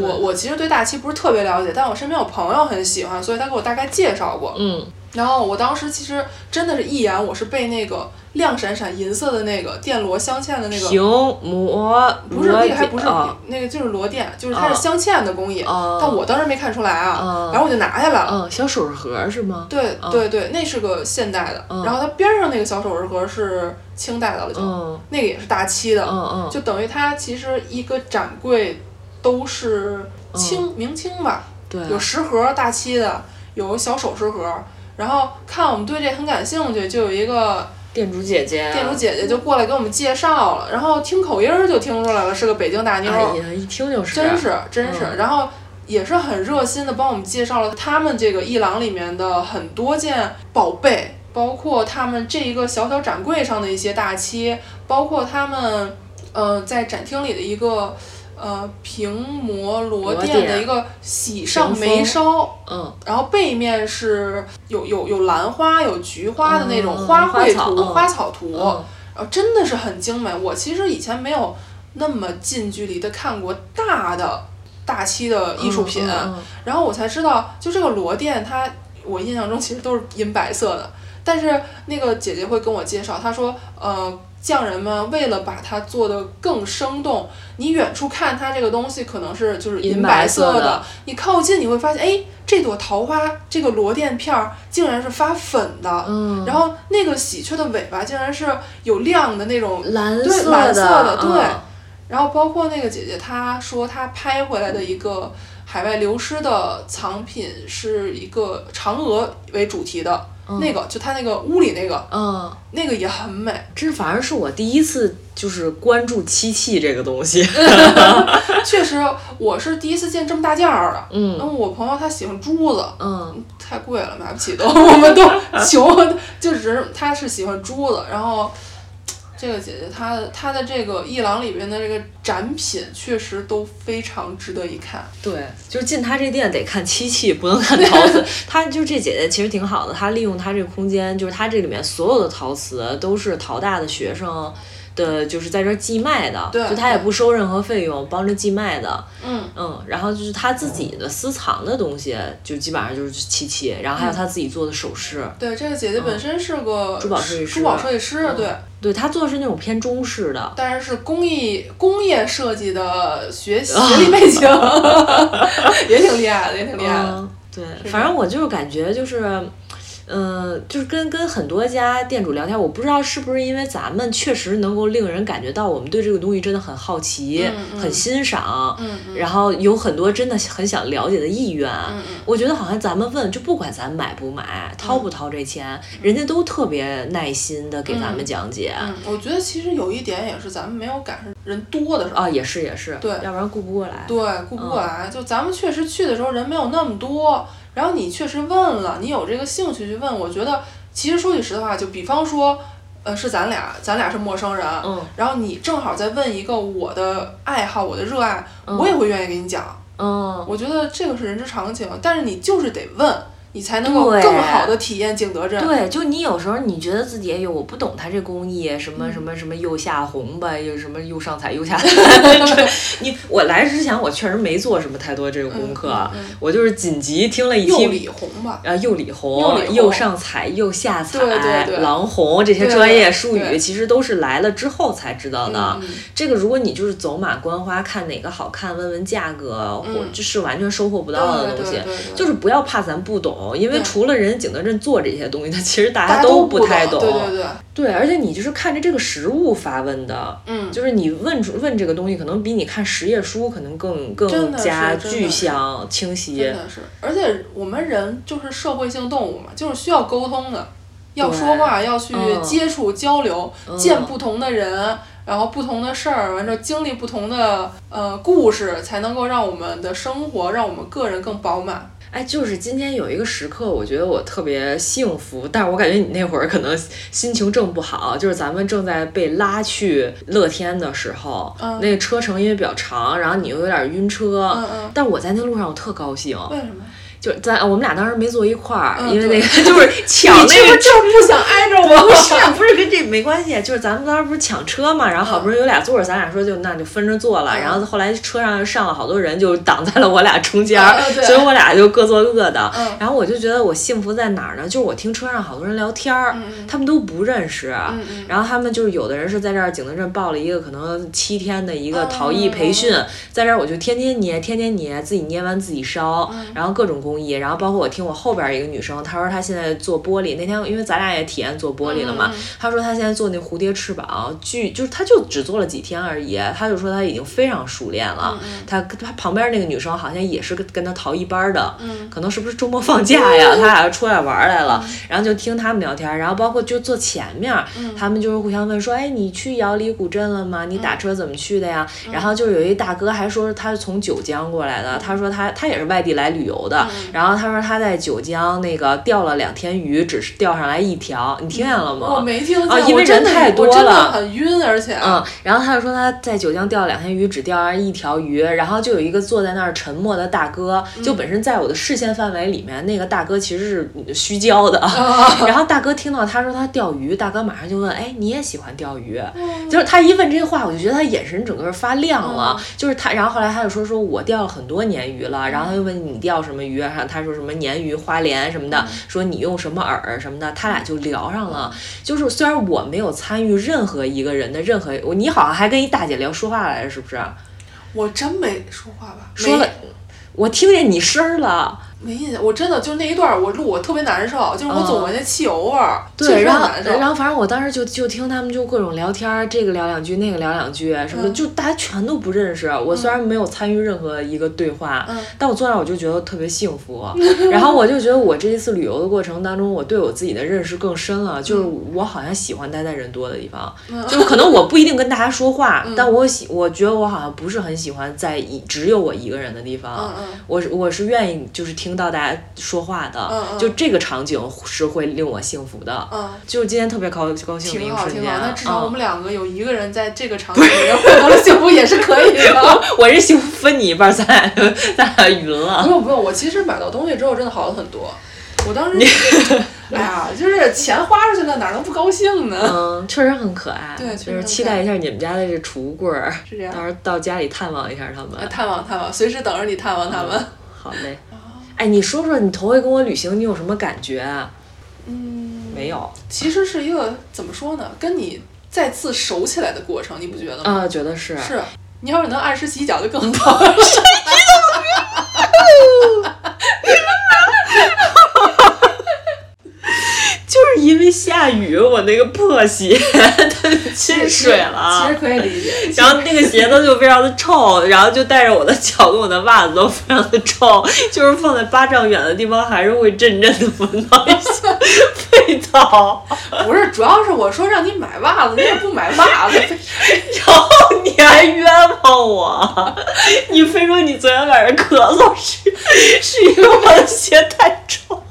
我我其实对大漆不是特别了解，但我身边有朋友很喜欢，所以他给我大概介绍过。嗯，然后我当时其实真的是一眼，我是被那个亮闪闪银色的那个电罗镶嵌的那个，平膜不是那个还不是、哦那个就是螺钿，就是它是哦镶嵌的工艺，哦但我当时没看出来啊，哦然后我就拿下来了。嗯，小首饰盒是吗？对哦对对，那是个现代的，嗯。然后它边上那个小首饰盒是清代的了就，嗯。那个也是大漆的，嗯嗯，就等于它其实一个展柜都是清、明清吧，有十盒大漆的，有小首饰盒，然后看我们对这很感兴趣，就有一个店主姐姐，店主姐姐就过来给我们介绍了，然后听口音儿就听出来了是个北京大妞儿，哎呀，一听就是，真是真是，嗯然后也是很热心的帮我们介绍了他们这个艺廊里面的很多件宝贝，包括他们这一个小小展柜上的一些大漆，包括他们呃在展厅里的一个。呃，平膜螺螺钿钿的一个喜上眉梢，嗯。然后背面是有有有兰花、有菊花的那种嗯花卉图、花草嗯。花草图，嗯。然后真的是很精美。我其实以前没有那么近距离的看过大的大漆的艺术品，然后我才知道，就这个罗甸，它我印象中其实都是银白色的，但是那个姐姐会跟我介绍，她说，呃。匠人们为了把它做得更生动，你远处看它这个东西可能是就是银银白色的你靠近你会发现，哎，这朵桃花这个螺钿片儿竟然是发粉的，嗯，然后那个喜鹊的尾巴竟然是有亮的那种蓝蓝色的嗯对然后包括那个姐姐，她说她拍回来的一个海外流失的藏品是一个嫦娥为主题的，那个就他那个屋里那个嗯，那个也很美，这反而是我第一次就是关注漆器这个东西，确实我是第一次见这么大件儿的。嗯嗯，我朋友他喜欢珠子，嗯太贵了，买不起都，我们都 穷，就只是他是喜欢珠子，然后。这个姐姐她的她的这个艺廊里边的这个展品确实都非常值得一看。对，就是进她这店得看漆器，不能看陶瓷。她就这姐姐其实挺好的，她利用她这个空间，就是她这里面所有的陶瓷都是陶大的学生的，就是在这儿寄卖的，就他也不收任何费用，帮着寄卖的。嗯，嗯，然后就是他自己的私藏的东西，就基本上就是七七，然后还有他自己做的首饰。对，这个姐姐本身是个珠宝设计师珠宝设计师，嗯对，对，她做的是那种偏中式的。但是是工艺工业设计的学 学啊历背景，也挺厉害的，也挺厉害的。嗯，对，反正我就是感觉就是。嗯，就是跟跟很多家店主聊天，我不知道是不是因为咱们确实能够令人感觉到我们对这个东西真的很好奇、很欣赏，嗯嗯然后有很多真的很想了解的意愿。嗯嗯我觉得好像咱们问，就不管咱买不买、掏不掏这钱，人家都特别耐心的给咱们讲解。嗯，我觉得其实有一点也是咱们没有赶上人多的时候。啊，也是也是，对要不然顾不过来。对，顾不过来。就咱们确实去的时候人没有那么多，然后你确实问了，你有这个兴趣去问，我觉得其实说句实话，就比方说，呃，是咱俩，咱俩是陌生人，嗯。然后你正好在问一个我的爱好，我的热爱，嗯。我也会愿意给你讲。嗯，我觉得这个是人之常情，但是你就是得问，你才能够更好的体验景德镇。对，就你有时候你觉得自己哎呦，我不懂他这工艺，什么什么什么釉下红吧，又什么右上彩右下 彩，你我来之前我确实没做什么太多这个功课，嗯嗯我就是紧急听了一釉期。里红吧，啊，釉里红、釉上彩、釉下彩、对对对郎红这些专业术语，其实都是来了之后才知道的。这个如果你就是走马观花，看哪个好看，问问价格，或嗯就是完全收获不到的东西。就是不要怕咱不懂，因为除了人景德镇做这些东西他，其实大大家都不太对对对，对，而且你就是看着这个实物发问的，嗯，就是你问出问这个东西，可能比你看实业书可能更更加具象清晰。真。的是，而且我们人就是社会性动物嘛，就是需要沟通的，要说话，要去嗯。接触交流，嗯。见不同的人，然后不同的事儿，完之后经历不同的呃故事，才能够让我们的生活，让我们个人更饱满。哎，就是今天有一个时刻，我觉得我特别幸福，但是我感觉你那会儿可能心情正不好，就是咱们正在被拉去乐天的时候，嗯那个车程因为比较长，然后你又有点晕车，嗯嗯，但我在那路上我特高兴，为什么？就咱我们俩当时没坐一块儿，嗯因为那个 就是抢那个就是不想挨着我？不是 不是跟这没关系，就是咱们当时不是抢车嘛，然后好不容易有俩座儿，咱俩说就那就分着坐了，嗯。然后后来车上上了好多人，就挡在了我俩中间儿，所以我俩就各坐各的。嗯。然后我就觉得我幸福在哪儿呢？就是我听车上好多人聊天儿，他们都不认识，然后他们就是有的人是在这儿景德镇报了一个可能七天的一个嗯陶艺培训，嗯在这儿我就天天捏，天天捏，自己捏完自己烧，嗯。然后各种工艺，然后包括我听我后边一个女生，她说她现在做玻璃，那天因为咱俩也体验做玻璃了嘛她说她现在做那蝴蝶翅膀，巨就是她就只做了几天而已，她就说她已经非常熟练了。嗯她她旁边那个女生好像也是跟跟她逃一班的，嗯可能是不是周末放假呀？她俩出来玩来了，然后就听他们聊天，然后包括就坐前面，嗯他们就是互相问说，哎，你去瑶里古镇了吗？你打车怎么去的呀？嗯然后就有一大哥还说他是从九江过来的，他说他他也是外地来旅游的，嗯然后他说他在九江那个钓了两天鱼，只是钓上来一条，你听见了吗？我没听见，啊因为人太多了真的了。很晕，而且。嗯，然后他就说他在九江钓了两天鱼，只钓上一条鱼，然后就有一个坐在那儿沉默的大哥，就本身在我的视线范围里面，那个大哥其实是虚焦的。然后大哥听到他说他钓鱼，大哥马上就问，哎，你也喜欢钓鱼？就是他一问这话，我就觉得他眼神整个发亮了。就是他，然后后来他就说说我钓了很多年鱼了，然后他就问你钓什么鱼，然后他说什么鲶鱼、花鲢什么的，说你用什么饵什么的，他俩就聊上了。就是虽然我没有参与任何一个人的任何，你好像还跟一大姐聊说话来着，是不是？我真没说话吧？说了，我听见你声儿了。没印象，我真的就那一段儿我录我特别难受，就是我总闻见汽油味儿，确对，然后。然后反正我当时就就听他们就各种聊天儿，这个聊两句，那个聊两句什么就大家全都不认识。我虽然没有参与任何一个对话，嗯但我坐那儿我就觉得特别幸福。然后我就觉得我这一次旅游的过程当中，我对我自己的认识更深了，就是我好像喜欢待在人多的地方，就是可能我不一定跟大家说话，但我喜我觉得我好像不是很喜欢在一只有我一个人的地方。嗯嗯我是我是愿意就是听到大家说话的，嗯嗯就这个场景是会令我幸福的。嗯，就是今天特别高高兴的一个瞬间，好。那至少我嗯们两个有一个人在这个场景里面获得了幸福也是可以的。我这幸福分你一半儿，咱俩就咱俩匀了不。用不用，我其实买到东西之后真的好了很多。我当时，哎呀，就是钱花出去了，哪能不高兴呢？嗯，确实很可爱。对就是期待一下你们家的这储物柜儿，是这样到时候到家里探望一下他们。探望探望，随时等着你探望他们。好嘞。哎，你说说你头回跟我旅行，你有什么感觉啊？嗯，没有。其实是一个怎么说呢，跟你再次熟起来的过程，你不觉得吗？啊，觉得是。是，你要是能按时洗脚就更好。是因为下雨，我那个破鞋 它进水了，其实可以理解。然后那个鞋子就非常的臭，然后就带着我的脚跟我的袜子都非常的臭，就是放在八丈远的地方还是会阵阵的闻到一些味道。不是，主要是我说让你买袜子，你也不买袜子，然后你还冤枉我，你非说你昨天晚上咳嗽是是因为我的鞋太臭。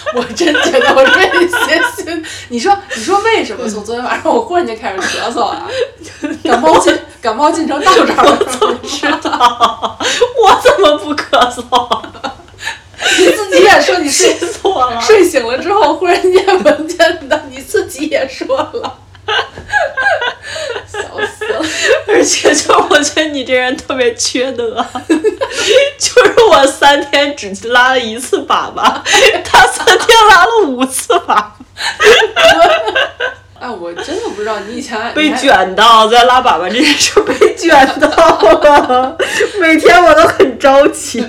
我真觉得我这些心，你说你说为什么从昨天晚上我忽然间开始咳嗽了？感冒进感冒进程到这儿了，怎么知道？我怎么不咳嗽？你自己也说你睡错了，睡醒了之后忽然间闻见的，你自己也说了。笑死了！而且就我觉得你这人特别缺德，就是我三天只拉了一次粑粑，他三天拉了五次粑粑。哎，我真的不知道你以前被卷到在拉粑粑这件事被卷到了，每天我都很着急。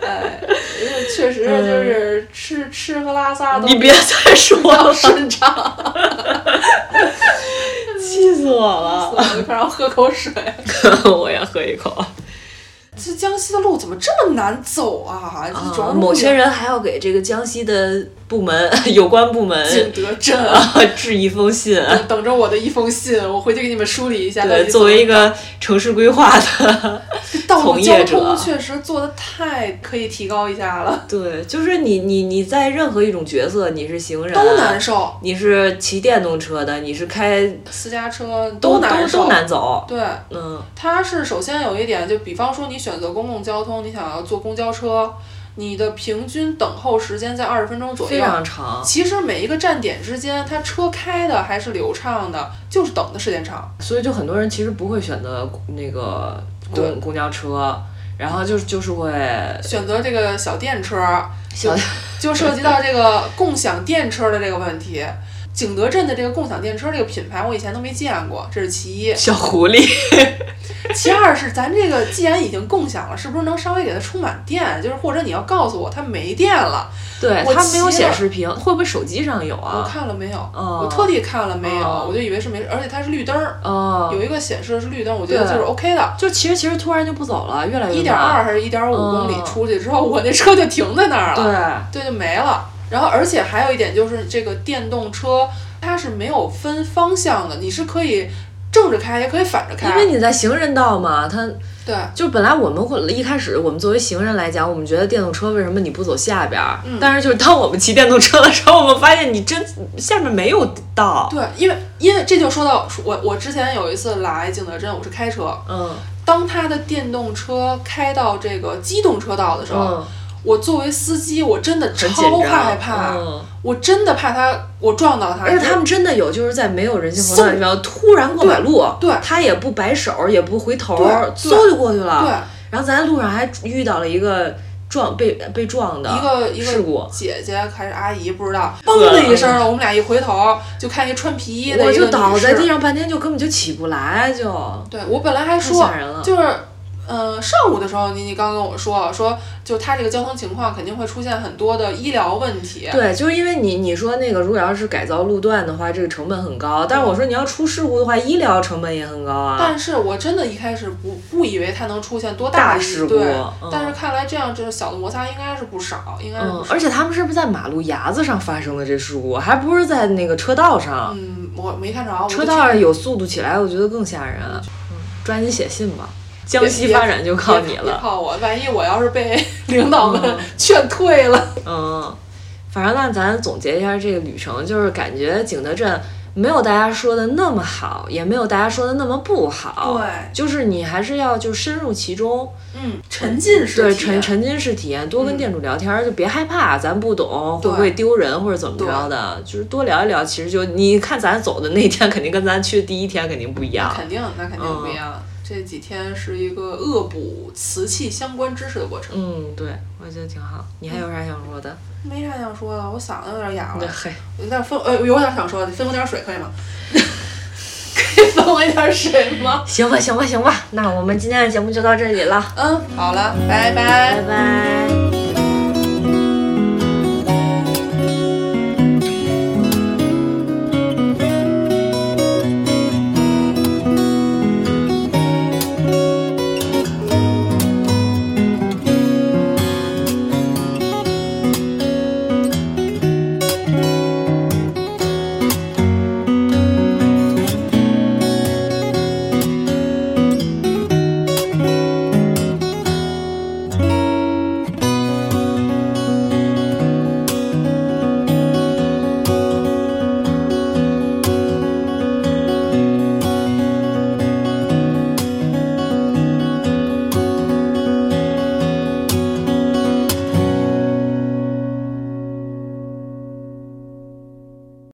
哎，确实就是吃吃喝拉撒都你别再说了，顺畅。气死我了！我快让我喝口水。我也喝一口。这江西的路怎么这么难走啊？主要某些人还要给这个江西的部门、有关部门景德镇致一封信，等着我的一封信，我回去给你们梳理一下。对，作为一个城市规划的 从业者，确实做的太可以提高一下了。对，就是你你你在任何一种角色，你是行人都难受，你是骑电动车的，你是开私家车都难受，都难走。对，嗯，它是首先有一点，就比方说你。选择公共交通，你想要坐公交车，你的平均等候时间在二十分钟左右，非常长。其实每一个站点之间，它车开的还是流畅的，就是等的时间长。所以就很多人其实不会选择那个公公交车，然后就就是会选择这个小电车，就就涉及到这个共享电车的这个问题。景德镇的这个共享电车这个品牌，我以前都没见过，这是其一。小狐狸。其二是咱这个既然已经共享了，是不是能稍微给它充满电？就是或者你要告诉我它没电了。对，它没有显示屏，会不会手机上有啊？我看了没有？我特地看了没有？我就以为是没，而且它是绿灯儿，有一个显示的是绿灯，我觉得就是 OK 的。就其实其实突然就不走了，越来越一点二还是一点五公里出去之后，我那车就停在那儿了。对，对，就没了。然后，而且还有一点就是这个电动车，它是没有分方向的，你是可以正着开，也可以反着开。因为你在行人道嘛，它对，就本来我们会一开始我们作为行人来讲，我们觉得电动车为什么你不走下边儿？嗯，但是就是当我们骑电动车的时候，我们发现你真下面没有道。对，因为因为这就说到我我之前有一次来景德镇，我是开车，嗯，当他的电动车开到这个机动车道的时候。我作为司机，我真的超害怕，我真的怕他，我撞到他。而且他们真的有，就是在没有人行横道的地方突然过马路，对，他也不摆手，也不回头，嗖就过去了。对，然后咱在路上还遇到了一个撞被被撞的一个一个事故，姐姐还是阿姨不知道，嘣的一声，我们俩一回头就看一穿皮衣的，我就倒在地上半天，就根本就起不来，就。对我本来还说，就是。呃，上午的时候，你你刚跟我说说，就他这个交通情况肯定会出现很多的医疗问题。对，就是因为你你说那个，如果要是改造路段的话，这个成本很高。但是我说你要出事故的话，医疗成本也很高啊。但是我真的一开始不不以为它能出现多大事故，但是看来这样就是小的摩擦应该是不少，应该是。而且他们是不是在马路牙子上发生的这事故，还不是在那个车道上？嗯，我没看着。车道上有速度起来，我觉得更吓人。嗯，抓紧写信吧。江西发展就靠你了，靠我！万一我要是被 领导们 劝退了，嗯，反正那咱总结一下这个旅程，就是感觉景德镇没有大家说的那么好，也没有大家说的那么不好，对，就是你还是要就深入其中，嗯，沉浸式对沉沉浸式体验，多跟店主聊天，就别害怕咱不懂会不会丢人或者怎么着的，就是多聊一聊，其实就你看咱走的那天肯定跟咱去的第一天肯定不一样，肯定那肯定不一样。这几天是一个恶补瓷器相关知识的过程。嗯，对，我觉得挺好。你还有啥想说的？没啥想说的，我嗓子有点哑了。嘿，有点分，呃，有点想说的，分我点水可以吗？可以分我一点水吗？行吧，行吧，行吧，那我们今天的节目就到这里了。嗯，好了，拜拜，拜拜。